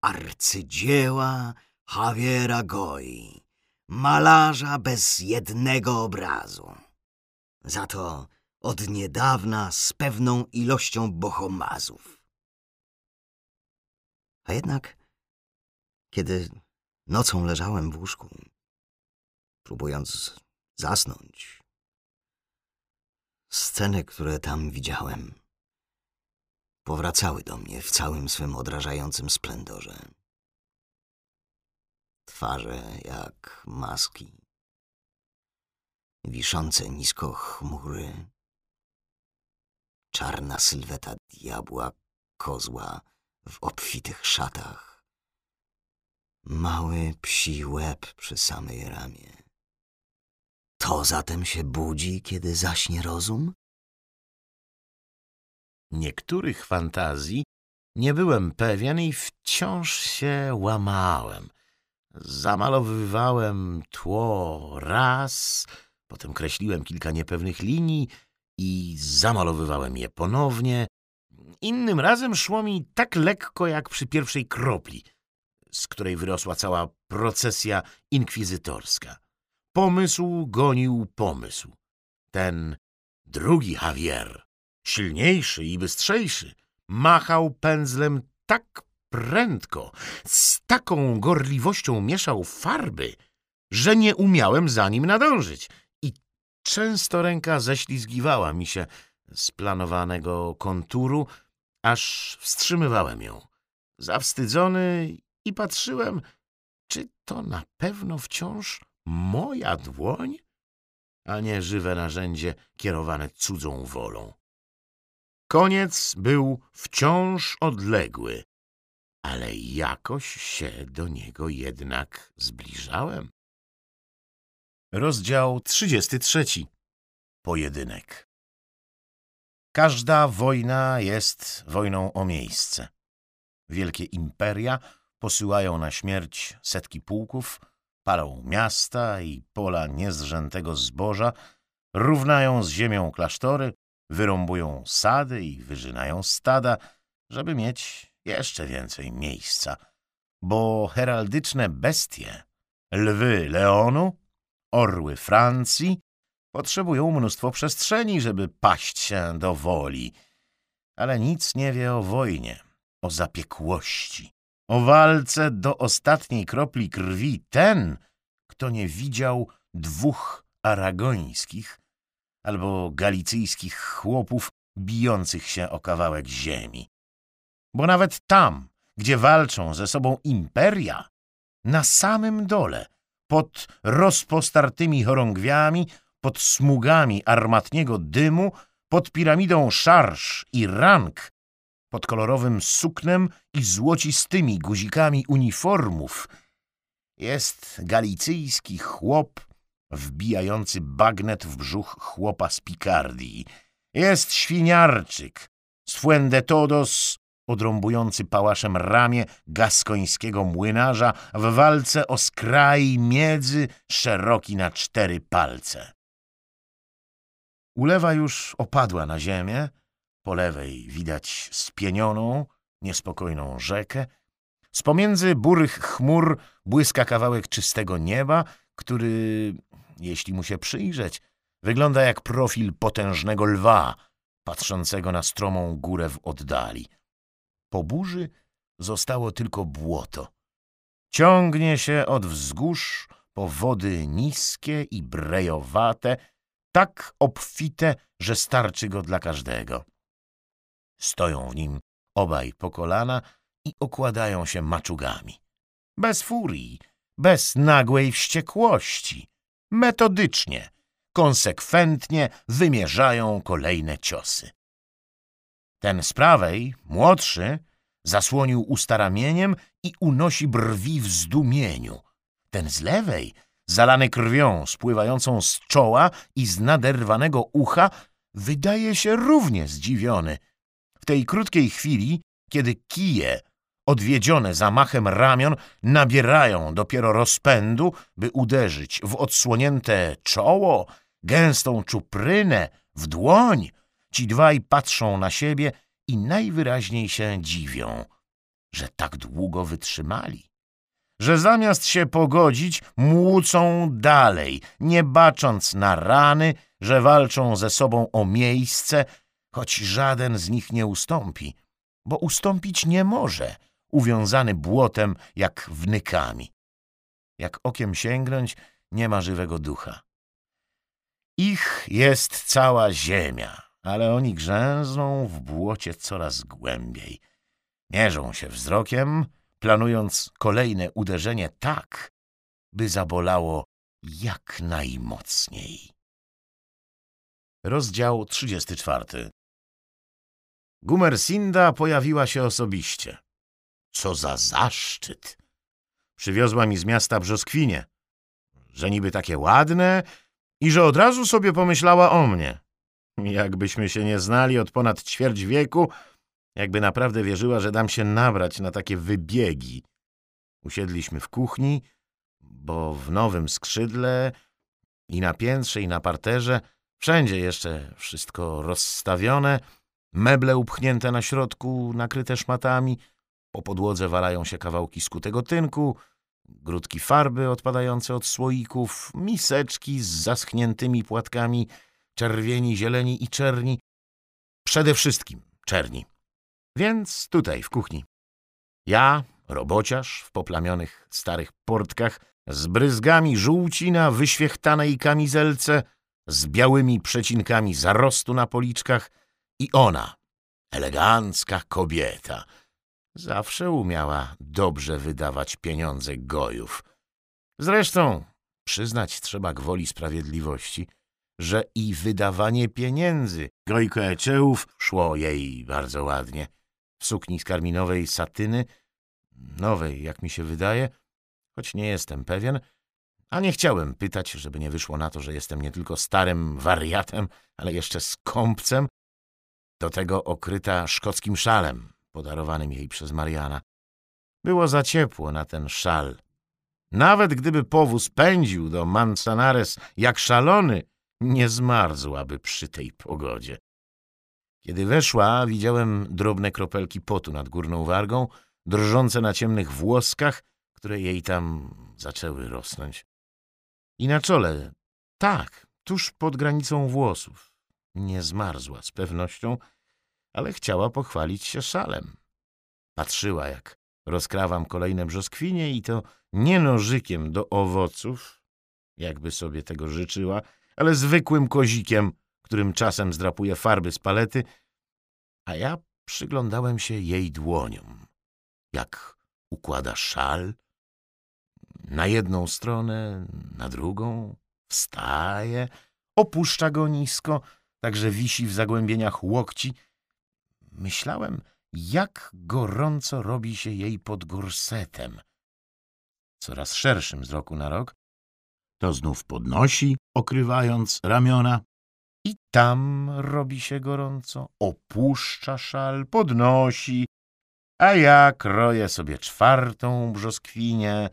arcydzieła Javiera Goi, malarza bez jednego obrazu. Za to od niedawna z pewną ilością bohomazów. A jednak, kiedy nocą leżałem w łóżku, próbując zasnąć, sceny, które tam widziałem, powracały do mnie w całym swym odrażającym splendorze. Twarze jak maski, wiszące nisko chmury, czarna sylweta diabła, kozła w obfitych szatach, mały psi łeb przy samej ramie. To zatem się budzi, kiedy zaśnie rozum? niektórych fantazji nie byłem pewien i wciąż się łamałem. Zamalowywałem tło raz, potem kreśliłem kilka niepewnych linii i zamalowywałem je ponownie. Innym razem szło mi tak lekko jak przy pierwszej kropli, z której wyrosła cała procesja inkwizytorska. Pomysł gonił pomysł. Ten drugi Javier silniejszy i bystrzejszy, machał pędzlem tak prędko, z taką gorliwością mieszał farby, że nie umiałem za nim nadążyć i często ręka ześlizgiwała mi się z planowanego konturu, aż wstrzymywałem ją. Zawstydzony i patrzyłem, czy to na pewno wciąż moja dłoń, a nie żywe narzędzie kierowane cudzą wolą. Koniec był wciąż odległy, ale jakoś się do niego jednak zbliżałem. Rozdział 33. Pojedynek. Każda wojna jest wojną o miejsce. Wielkie imperia posyłają na śmierć setki pułków, palą miasta i pola niezrzętego zboża, równają z ziemią klasztory, wyrąbują sady i wyżynają stada, żeby mieć jeszcze więcej miejsca, bo heraldyczne bestie, lwy Leonu, orły Francji, potrzebują mnóstwo przestrzeni, żeby paść się do woli, ale nic nie wie o wojnie, o zapiekłości, o walce do ostatniej kropli krwi ten, kto nie widział dwóch aragońskich albo galicyjskich chłopów bijących się o kawałek ziemi. Bo nawet tam, gdzie walczą ze sobą imperia, na samym dole, pod rozpostartymi chorągwiami, pod smugami armatniego dymu, pod piramidą szarż i rank, pod kolorowym suknem i złocistymi guzikami uniformów, jest galicyjski chłop wbijający bagnet w brzuch chłopa z Pikardii. Jest świniarczyk z Fuendetodos odrąbujący pałaszem ramię gaskońskiego młynarza w walce o skraj miedzy szeroki na cztery palce. Ulewa już opadła na ziemię, po lewej widać spienioną, niespokojną rzekę. Z pomiędzy burych chmur błyska kawałek czystego nieba, który, jeśli mu się przyjrzeć, wygląda jak profil potężnego lwa, patrzącego na stromą górę w oddali. Po burzy zostało tylko błoto. Ciągnie się od wzgórz po wody niskie i brejowate, tak obfite, że starczy go dla każdego. Stoją w nim obaj po kolana i okładają się maczugami. Bez furii, bez nagłej wściekłości, metodycznie, konsekwentnie wymierzają kolejne ciosy. Ten z prawej, młodszy, zasłonił usta ramieniem i unosi brwi w zdumieniu. Ten z lewej, zalany krwią spływającą z czoła i z naderwanego ucha, wydaje się równie zdziwiony. W tej krótkiej chwili, kiedy kije, odwiedzione zamachem ramion, nabierają dopiero rozpędu, by uderzyć w odsłonięte czoło, gęstą czuprynę, w dłoń, Ci dwaj patrzą na siebie i najwyraźniej się dziwią, że tak długo wytrzymali. Że zamiast się pogodzić, młócą dalej, nie bacząc na rany, że walczą ze sobą o miejsce, choć żaden z nich nie ustąpi, bo ustąpić nie może, uwiązany błotem jak wnykami. Jak okiem sięgnąć, nie ma żywego ducha. Ich jest cała ziemia, ale oni grzęzną w błocie coraz głębiej. Mierzą się wzrokiem, planując kolejne uderzenie tak, by zabolało jak najmocniej. Rozdział 34 Gumersinda pojawiła się osobiście. Co za zaszczyt! Przywiozła mi z miasta brzoskwinie, że niby takie ładne i że od razu sobie pomyślała o mnie. Jakbyśmy się nie znali od ponad ćwierć wieku, jakby naprawdę wierzyła, że dam się nabrać na takie wybiegi. Usiedliśmy w kuchni, bo w nowym skrzydle i na piętrze, i na parterze, wszędzie jeszcze wszystko rozstawione, meble upchnięte na środku, nakryte szmatami, po podłodze walają się kawałki skutego tynku, grudki farby odpadające od słoików, miseczki z zaschniętymi płatkami – czerwieni, zieleni i czerni. Przede wszystkim czerni. Więc tutaj, w kuchni. Ja, robociarz w poplamionych starych portkach, z bryzgami żółci na wyświechtanej kamizelce, z białymi przecinkami zarostu na policzkach i ona, elegancka kobieta, zawsze umiała dobrze wydawać pieniądze gojów. Zresztą, przyznać trzeba gwoli sprawiedliwości – że i wydawanie pieniędzy Eczeów szło jej bardzo ładnie. W sukni z karminowej satyny, nowej, jak mi się wydaje, choć nie jestem pewien, a nie chciałem pytać, żeby nie wyszło na to, że jestem nie tylko starym wariatem, ale jeszcze skąpcem, do tego okryta szkockim szalem, podarowanym jej przez Mariana. Było za ciepło na ten szal. Nawet gdyby powóz pędził do Manzanares jak szalony, nie zmarzłaby przy tej pogodzie. Kiedy weszła, widziałem drobne kropelki potu nad górną wargą, drżące na ciemnych włoskach, które jej tam zaczęły rosnąć. I na czole, tak, tuż pod granicą włosów. Nie zmarzła z pewnością, ale chciała pochwalić się szalem. Patrzyła, jak rozkrawam kolejne brzoskwinie i to nie nożykiem do owoców, jakby sobie tego życzyła, ale zwykłym kozikiem, którym czasem zdrapuje farby z palety, a ja przyglądałem się jej dłoniom, jak układa szal, na jedną stronę, na drugą, wstaje, opuszcza go nisko, tak że wisi w zagłębieniach łokci. Myślałem, jak gorąco robi się jej pod gorsetem. Coraz szerszym z roku na rok, to znów podnosi, okrywając ramiona. I tam robi się gorąco, opuszcza szal, podnosi, a ja kroję sobie czwartą brzoskwinię,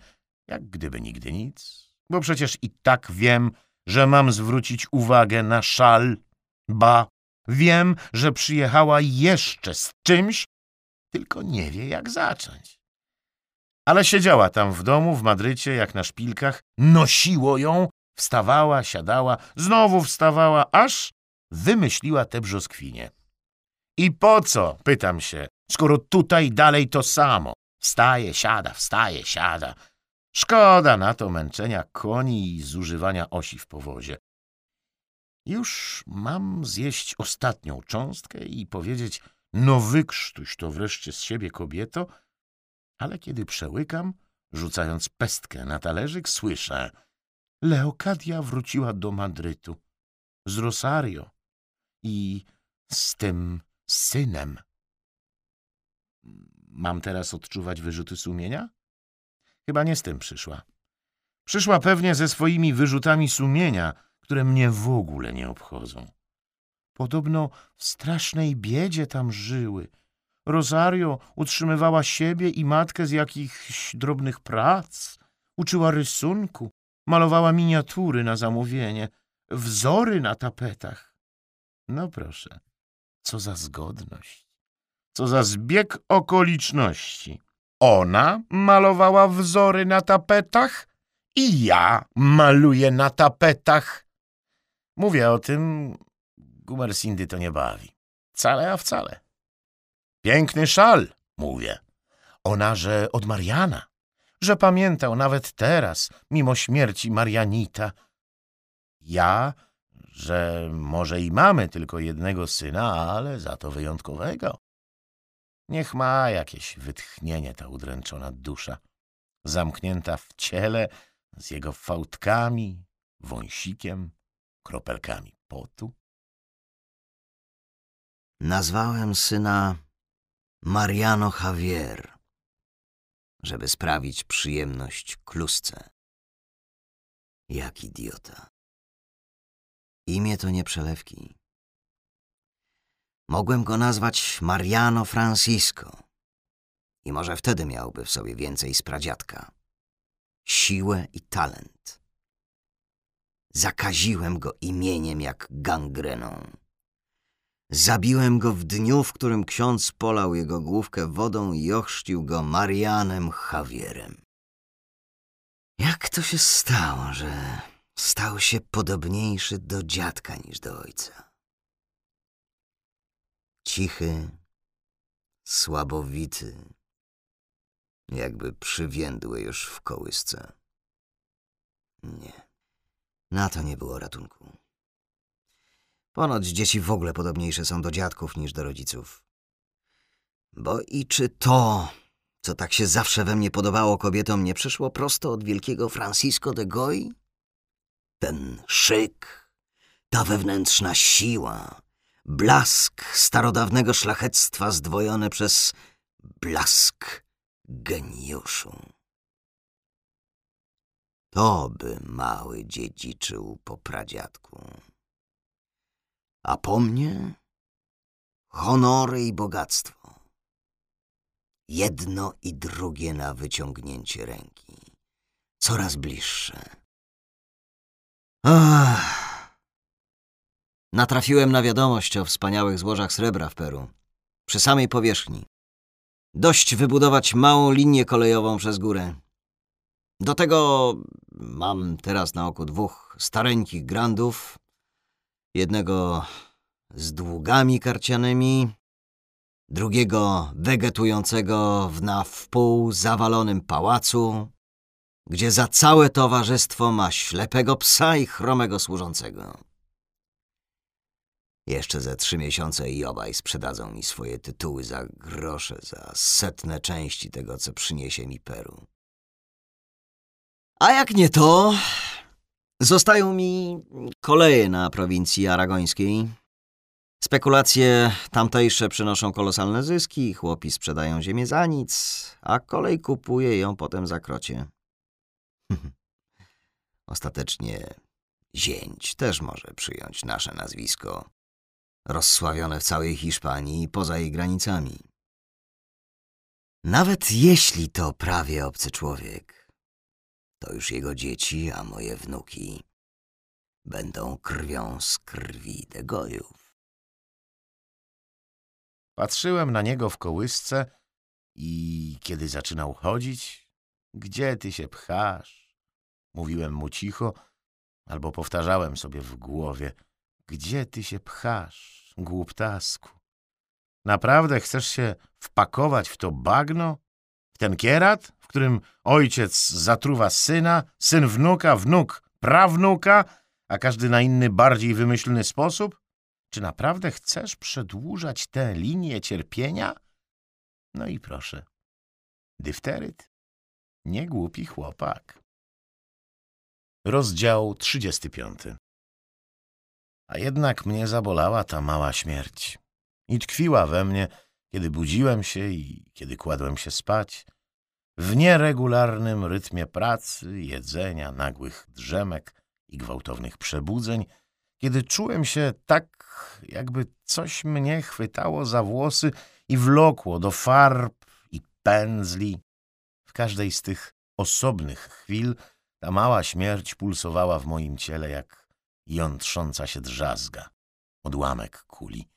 jak gdyby nigdy nic, bo przecież i tak wiem, że mam zwrócić uwagę na szal, ba, wiem, że przyjechała jeszcze z czymś, tylko nie wie, jak zacząć. Ale siedziała tam w domu, w Madrycie, jak na szpilkach, nosiło ją, wstawała, siadała, znowu wstawała, aż wymyśliła te brzoskwinie. I po co, pytam się, skoro tutaj dalej to samo? Wstaje, siada, wstaje, siada. Szkoda na to męczenia koni i zużywania osi w powozie. Już mam zjeść ostatnią cząstkę i powiedzieć, no wykrztuś to wreszcie z siebie kobieto, ale kiedy przełykam, rzucając pestkę na talerzyk, słyszę Leokadia wróciła do Madrytu z Rosario i z tym synem. Mam teraz odczuwać wyrzuty sumienia? Chyba nie z tym przyszła. Przyszła pewnie ze swoimi wyrzutami sumienia, które mnie w ogóle nie obchodzą. Podobno w strasznej biedzie tam żyły. Rosario utrzymywała siebie i matkę z jakichś drobnych prac, uczyła rysunku, malowała miniatury na zamówienie, wzory na tapetach. No proszę, co za zgodność, co za zbieg okoliczności. Ona malowała wzory na tapetach i ja maluję na tapetach. Mówię o tym, Gumersindy to nie bawi. Wcale, a wcale. Piękny szal, mówię. Ona, że od Mariana, że pamiętał nawet teraz, mimo śmierci Marianita. Ja, że może i mamy tylko jednego syna, ale za to wyjątkowego. Niech ma jakieś wytchnienie ta udręczona dusza, zamknięta w ciele z jego fałdkami, wąsikiem, kropelkami potu. Nazwałem syna Mariano Javier, żeby sprawić przyjemność klusce. Jak idiota. Imię to nie przelewki. Mogłem go nazwać Mariano Francisco i może wtedy miałby w sobie więcej z pradziadka. Siłę i talent. Zakaziłem go imieniem jak gangreną. Zabiłem go w dniu, w którym ksiądz polał jego główkę wodą i ochrzcił go Marianem Javierem. Jak to się stało, że stał się podobniejszy do dziadka niż do ojca? Cichy, słabowity, jakby przywiędły już w kołysce. Nie, na to nie było ratunku. Ponoć dzieci w ogóle podobniejsze są do dziadków niż do rodziców. Bo i czy to, co tak się zawsze we mnie podobało kobietom, nie przyszło prosto od wielkiego Francisco de Goy? Ten szyk, ta wewnętrzna siła, blask starodawnego szlachectwa zdwojone przez blask geniuszu. To by mały dziedziczył po pradziadku. A po mnie honory i bogactwo. Jedno i drugie na wyciągnięcie ręki. Coraz bliższe. Ach. Natrafiłem na wiadomość o wspaniałych złożach srebra w Peru. Przy samej powierzchni. Dość wybudować małą linię kolejową przez górę. Do tego mam teraz na oku dwóch stareńkich grandów, jednego z długami karcianymi, drugiego wegetującego w na wpół zawalonym pałacu, gdzie za całe towarzystwo ma ślepego psa i chromego służącego. Jeszcze ze trzy miesiące i obaj sprzedadzą mi swoje tytuły za grosze, za setne części tego, co przyniesie mi Peru. A jak nie to, zostają mi koleje na prowincji aragońskiej. Spekulacje tamtejsze przynoszą kolosalne zyski, chłopi sprzedają ziemię za nic, a kolej kupuje ją potem za krocie. Ostatecznie zięć też może przyjąć nasze nazwisko, rozsławione w całej Hiszpanii i poza jej granicami. Nawet jeśli to prawie obcy człowiek, to już jego dzieci, a moje wnuki będą krwią z krwi Degojów. Patrzyłem na niego w kołysce i kiedy zaczynał chodzić, gdzie ty się pchasz? Mówiłem mu cicho, albo powtarzałem sobie w głowie, gdzie ty się pchasz, głuptasku? Naprawdę chcesz się wpakować w to bagno? Ten kierat, w którym ojciec zatruwa syna, syn wnuka, wnuk prawnuka, a każdy na inny, bardziej wymyślny sposób? Czy naprawdę chcesz przedłużać tę linię cierpienia? No i proszę. Dyfteryt? Nie głupi chłopak. Rozdział 35 A jednak mnie zabolała ta mała śmierć. I tkwiła we mnie, kiedy budziłem się i kiedy kładłem się spać. W nieregularnym rytmie pracy, jedzenia, nagłych drzemek i gwałtownych przebudzeń, kiedy czułem się tak, jakby coś mnie chwytało za włosy i wlokło do farb i pędzli. W każdej z tych osobnych chwil ta mała śmierć pulsowała w moim ciele jak jątrząca się drzazga, odłamek kuli.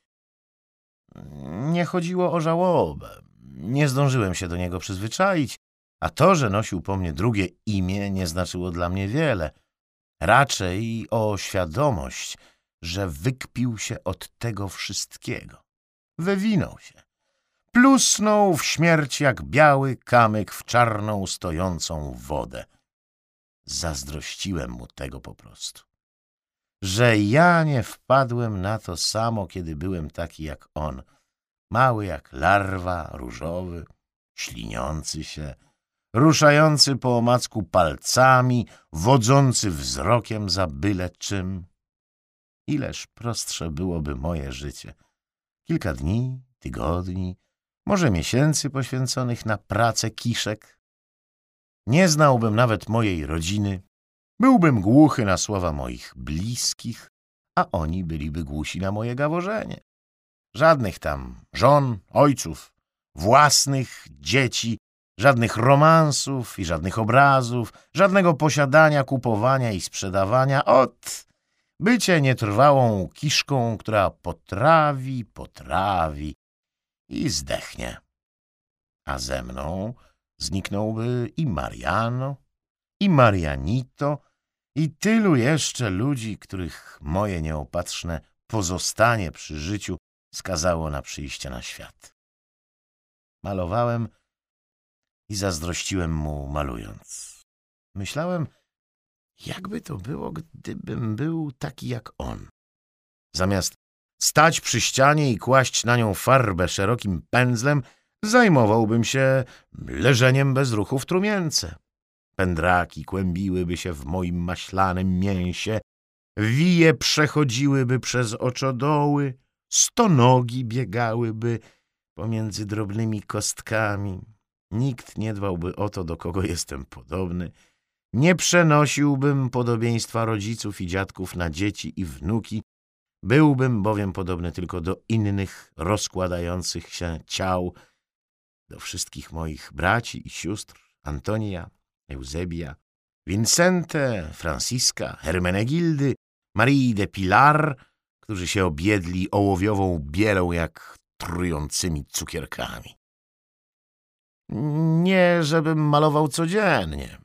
Nie chodziło o żałobę. Nie zdążyłem się do niego przyzwyczaić, a to, że nosił po mnie drugie imię, nie znaczyło dla mnie wiele. Raczej o świadomość, że wykpił się od tego wszystkiego. Wywinął się. Plusnął w śmierć jak biały kamyk w czarną stojącą wodę. Zazdrościłem mu tego po prostu. Że ja nie wpadłem na to samo, kiedy byłem taki jak on. Mały jak larwa, różowy, śliniący się, ruszający po omacku palcami, wodzący wzrokiem za byle czym. Ileż prostsze byłoby moje życie. Kilka dni, tygodni, może miesięcy poświęconych na pracę kiszek. Nie znałbym nawet mojej rodziny, byłbym głuchy na słowa moich bliskich, a oni byliby głusi na moje gaworzenie. Żadnych tam żon, ojców, własnych dzieci, żadnych romansów i żadnych obrazów, żadnego posiadania, kupowania i sprzedawania. Ot, bycie nietrwałą kiszką, która potrawi, potrawi i zdechnie. A ze mną zniknąłby i Mariano, i Marianito, i tylu jeszcze ludzi, których moje nieopatrzne pozostanie przy życiu skazało na przyjście na świat. Malowałem i zazdrościłem mu malując. Myślałem, jakby to było, gdybym był taki jak on. Zamiast stać przy ścianie i kłaść na nią farbę szerokim pędzlem, zajmowałbym się leżeniem bez ruchu w trumience. Pędraki kłębiłyby się w moim maślanym mięsie, wije przechodziłyby przez oczodoły, stonogi biegałyby pomiędzy drobnymi kostkami. Nikt nie dbałby o to, do kogo jestem podobny. Nie przenosiłbym podobieństwa rodziców i dziadków na dzieci i wnuki. Byłbym bowiem podobny tylko do innych rozkładających się ciał, do wszystkich moich braci i sióstr, Antonia, Eusebia, Vincente, Franciska, Hermenegildy, Marii de Pilar, którzy się objedli ołowiową bielą jak trującymi cukierkami. Nie, żebym malował codziennie.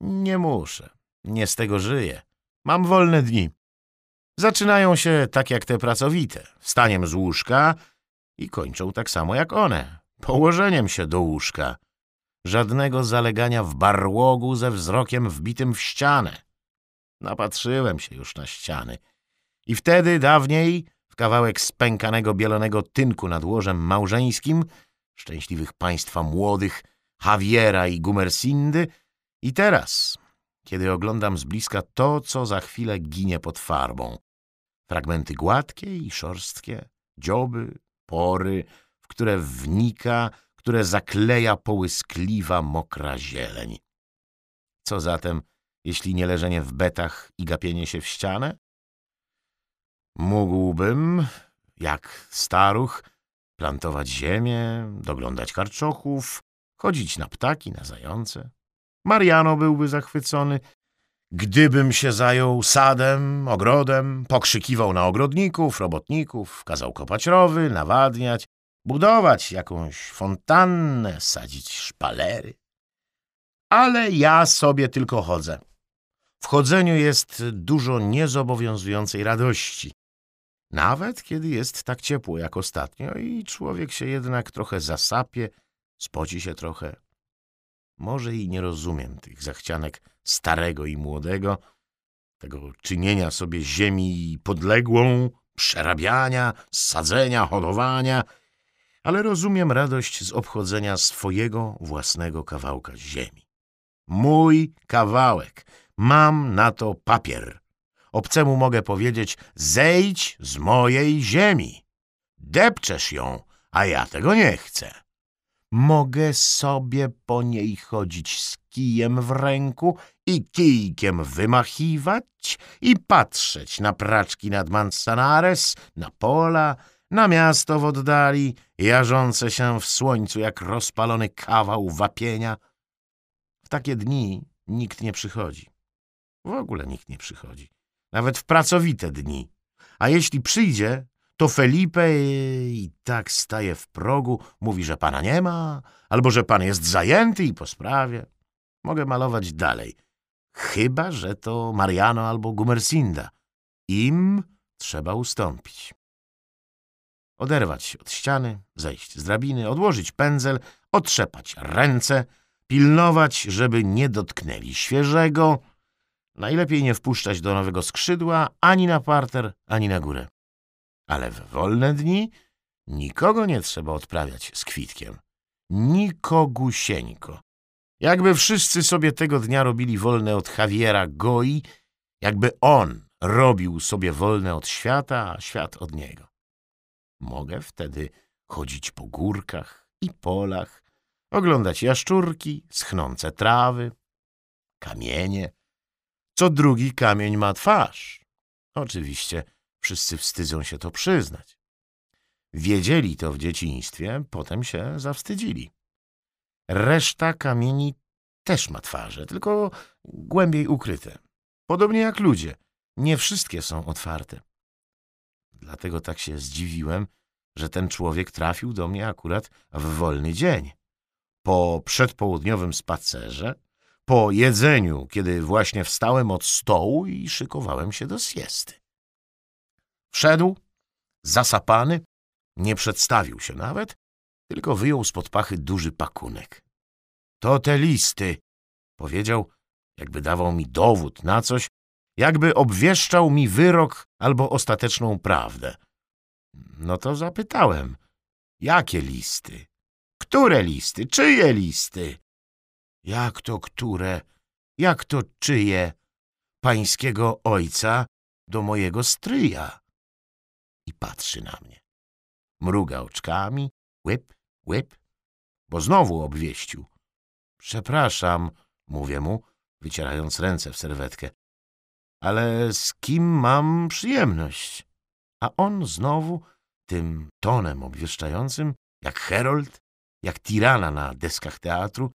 Nie muszę. Nie z tego żyję. Mam wolne dni. Zaczynają się tak jak te pracowite, wstaniem z łóżka i kończą tak samo jak one, położeniem się do łóżka. Żadnego zalegania w barłogu ze wzrokiem wbitym w ścianę. Napatrzyłem się już na ściany. I wtedy, dawniej, w kawałek spękanego bielonego tynku nad łożem małżeńskim, szczęśliwych państwa młodych, Javiera i Gumersindy, i teraz, kiedy oglądam z bliska to, co za chwilę ginie pod farbą. Fragmenty gładkie i szorstkie, dzioby, pory, w które wnika, które zakleja połyskliwa, mokra zieleń. Co zatem, jeśli nie leżenie w betach i gapienie się w ścianę? Mógłbym, jak staruch, plantować ziemię, doglądać karczochów, chodzić na ptaki, na zające. Mariano byłby zachwycony. Gdybym się zajął sadem, ogrodem, pokrzykiwał na ogrodników, robotników, kazał kopać rowy, nawadniać, budować jakąś fontannę, sadzić szpalery. Ale ja sobie tylko chodzę. W chodzeniu jest dużo niezobowiązującej radości. Nawet kiedy jest tak ciepło jak ostatnio i człowiek się jednak trochę zasapie, spoci się trochę. Może i nie rozumiem tych zachcianek starego i młodego, tego czynienia sobie ziemi podległą, przerabiania, sadzenia, hodowania, ale rozumiem radość z obchodzenia swojego własnego kawałka ziemi. Mój kawałek. Mam na to papier. Obcemu mogę powiedzieć, zejdź z mojej ziemi. Depczesz ją, a ja tego nie chcę. Mogę sobie po niej chodzić z kijem w ręku i kijkiem wymachiwać i patrzeć na praczki nad Manzanares, na pola, na miasto w oddali, jarzące się w słońcu jak rozpalony kawał wapienia. W takie dni nikt nie przychodzi. W ogóle nikt nie przychodzi. Nawet w pracowite dni. A jeśli przyjdzie, to Felipe i tak staje w progu, mówi, że pana nie ma, albo że pan jest zajęty i po sprawie. Mogę malować dalej. Chyba, że to Mariano albo Gumersinda. Im trzeba ustąpić. Oderwać się od ściany, zejść z drabiny, odłożyć pędzel, otrzepać ręce, pilnować, żeby nie dotknęli świeżego. Najlepiej nie wpuszczać do nowego skrzydła ani na parter, ani na górę. Ale w wolne dni nikogo nie trzeba odprawiać z kwitkiem. Nikogusieńko. Jakby wszyscy sobie tego dnia robili wolne od Javiera Goi, jakby on robił sobie wolne od świata, a świat od niego. Mogę wtedy chodzić po górkach i polach, oglądać jaszczurki, schnące trawy, kamienie. Co drugi kamień ma twarz. Oczywiście wszyscy wstydzą się to przyznać. Wiedzieli to w dzieciństwie, potem się zawstydzili. Reszta kamieni też ma twarze, tylko głębiej ukryte. Podobnie jak ludzie, nie wszystkie są otwarte. Dlatego tak się zdziwiłem, że ten człowiek trafił do mnie akurat w wolny dzień. Po przedpołudniowym spacerze, po jedzeniu, kiedy właśnie wstałem od stołu i szykowałem się do siesty. Wszedł, zasapany, nie przedstawił się nawet, tylko wyjął spod pachy duży pakunek. To te listy, powiedział, jakby dawał mi dowód na coś, jakby obwieszczał mi wyrok albo ostateczną prawdę. No to zapytałem, jakie listy? Które listy? Czyje listy? Jak to które? Jak to czyje? Pańskiego ojca do mojego stryja. I patrzy na mnie. Mruga oczkami, łyp, łyp, bo znowu obwieścił. Przepraszam, mówię mu, wycierając ręce w serwetkę, ale z kim mam przyjemność? A on znowu tym tonem obwieszczającym, jak Herold, jak tirana na deskach teatru,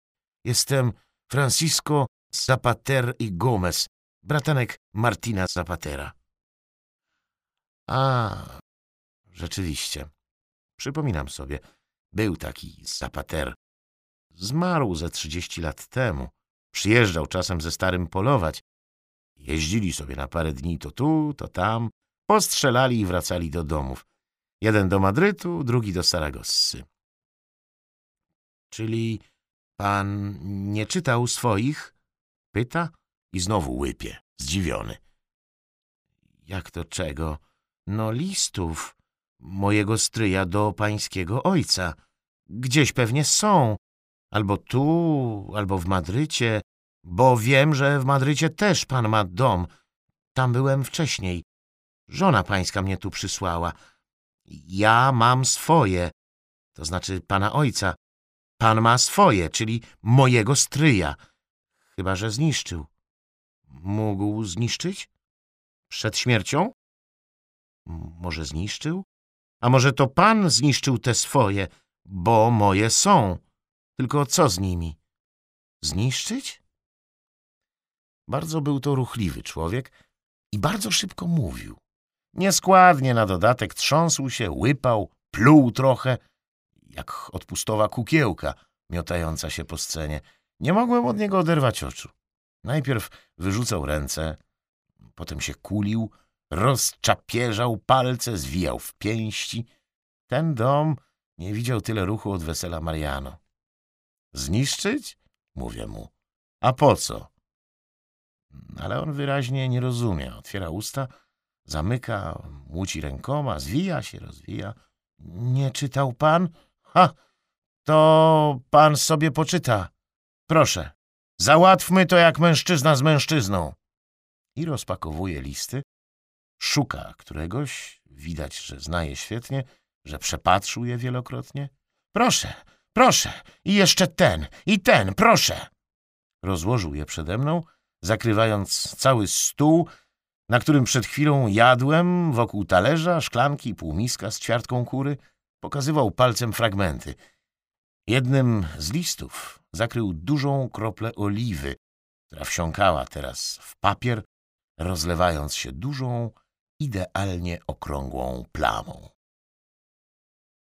jestem Francisco Zapater i Gomez, bratanek Martina Zapatera. A, rzeczywiście. Przypominam sobie, był taki Zapater. Zmarł ze trzydzieści lat temu. Przyjeżdżał czasem ze starym polować. Jeździli sobie na parę dni to tu, to tam, postrzelali i wracali do domów. Jeden do Madrytu, drugi do Saragossy. Czyli Pan nie czytał swoich? Pyta i znowu łypie, zdziwiony. Jak to czego? No listów mojego stryja do pańskiego ojca. Gdzieś pewnie są. Albo tu, albo w Madrycie, bo wiem, że w Madrycie też pan ma dom. Tam byłem wcześniej. Żona pańska mnie tu przysłała. Ja mam swoje, to znaczy pana ojca. Pan ma swoje, czyli mojego stryja. Chyba, że zniszczył. Mógł zniszczyć? Przed śmiercią? Może zniszczył? A może to pan zniszczył te swoje, bo moje są. Tylko co z nimi? Zniszczyć? Bardzo był to ruchliwy człowiek i bardzo szybko mówił. Nieskładnie na dodatek trząsł się, łypał, pluł trochę, jak odpustowa kukiełka miotająca się po scenie. Nie mogłem od niego oderwać oczu. Najpierw wyrzucał ręce, potem się kulił, rozczapieżał palce, zwijał w pięści. Ten dom nie widział tyle ruchu od wesela Mariano. Zniszczyć? Mówię mu. A po co? Ale on wyraźnie nie rozumie. Otwiera usta, zamyka, łuci rękoma, zwija się, rozwija. Nie czytał pan? Ha! To pan sobie poczyta. Proszę, załatwmy to jak mężczyzna z mężczyzną. I rozpakowuje listy, szuka któregoś, widać, że zna je świetnie, że przepatrzył je wielokrotnie. Proszę, proszę, i jeszcze ten, i ten, proszę. Rozłożył je przede mną, zakrywając cały stół, na którym przed chwilą jadłem, wokół talerza, szklanki, półmiska z ćwiartką kury, pokazywał palcem fragmenty. Jednym z listów zakrył dużą kroplę oliwy, która wsiąkała teraz w papier, rozlewając się dużą, idealnie okrągłą plamą.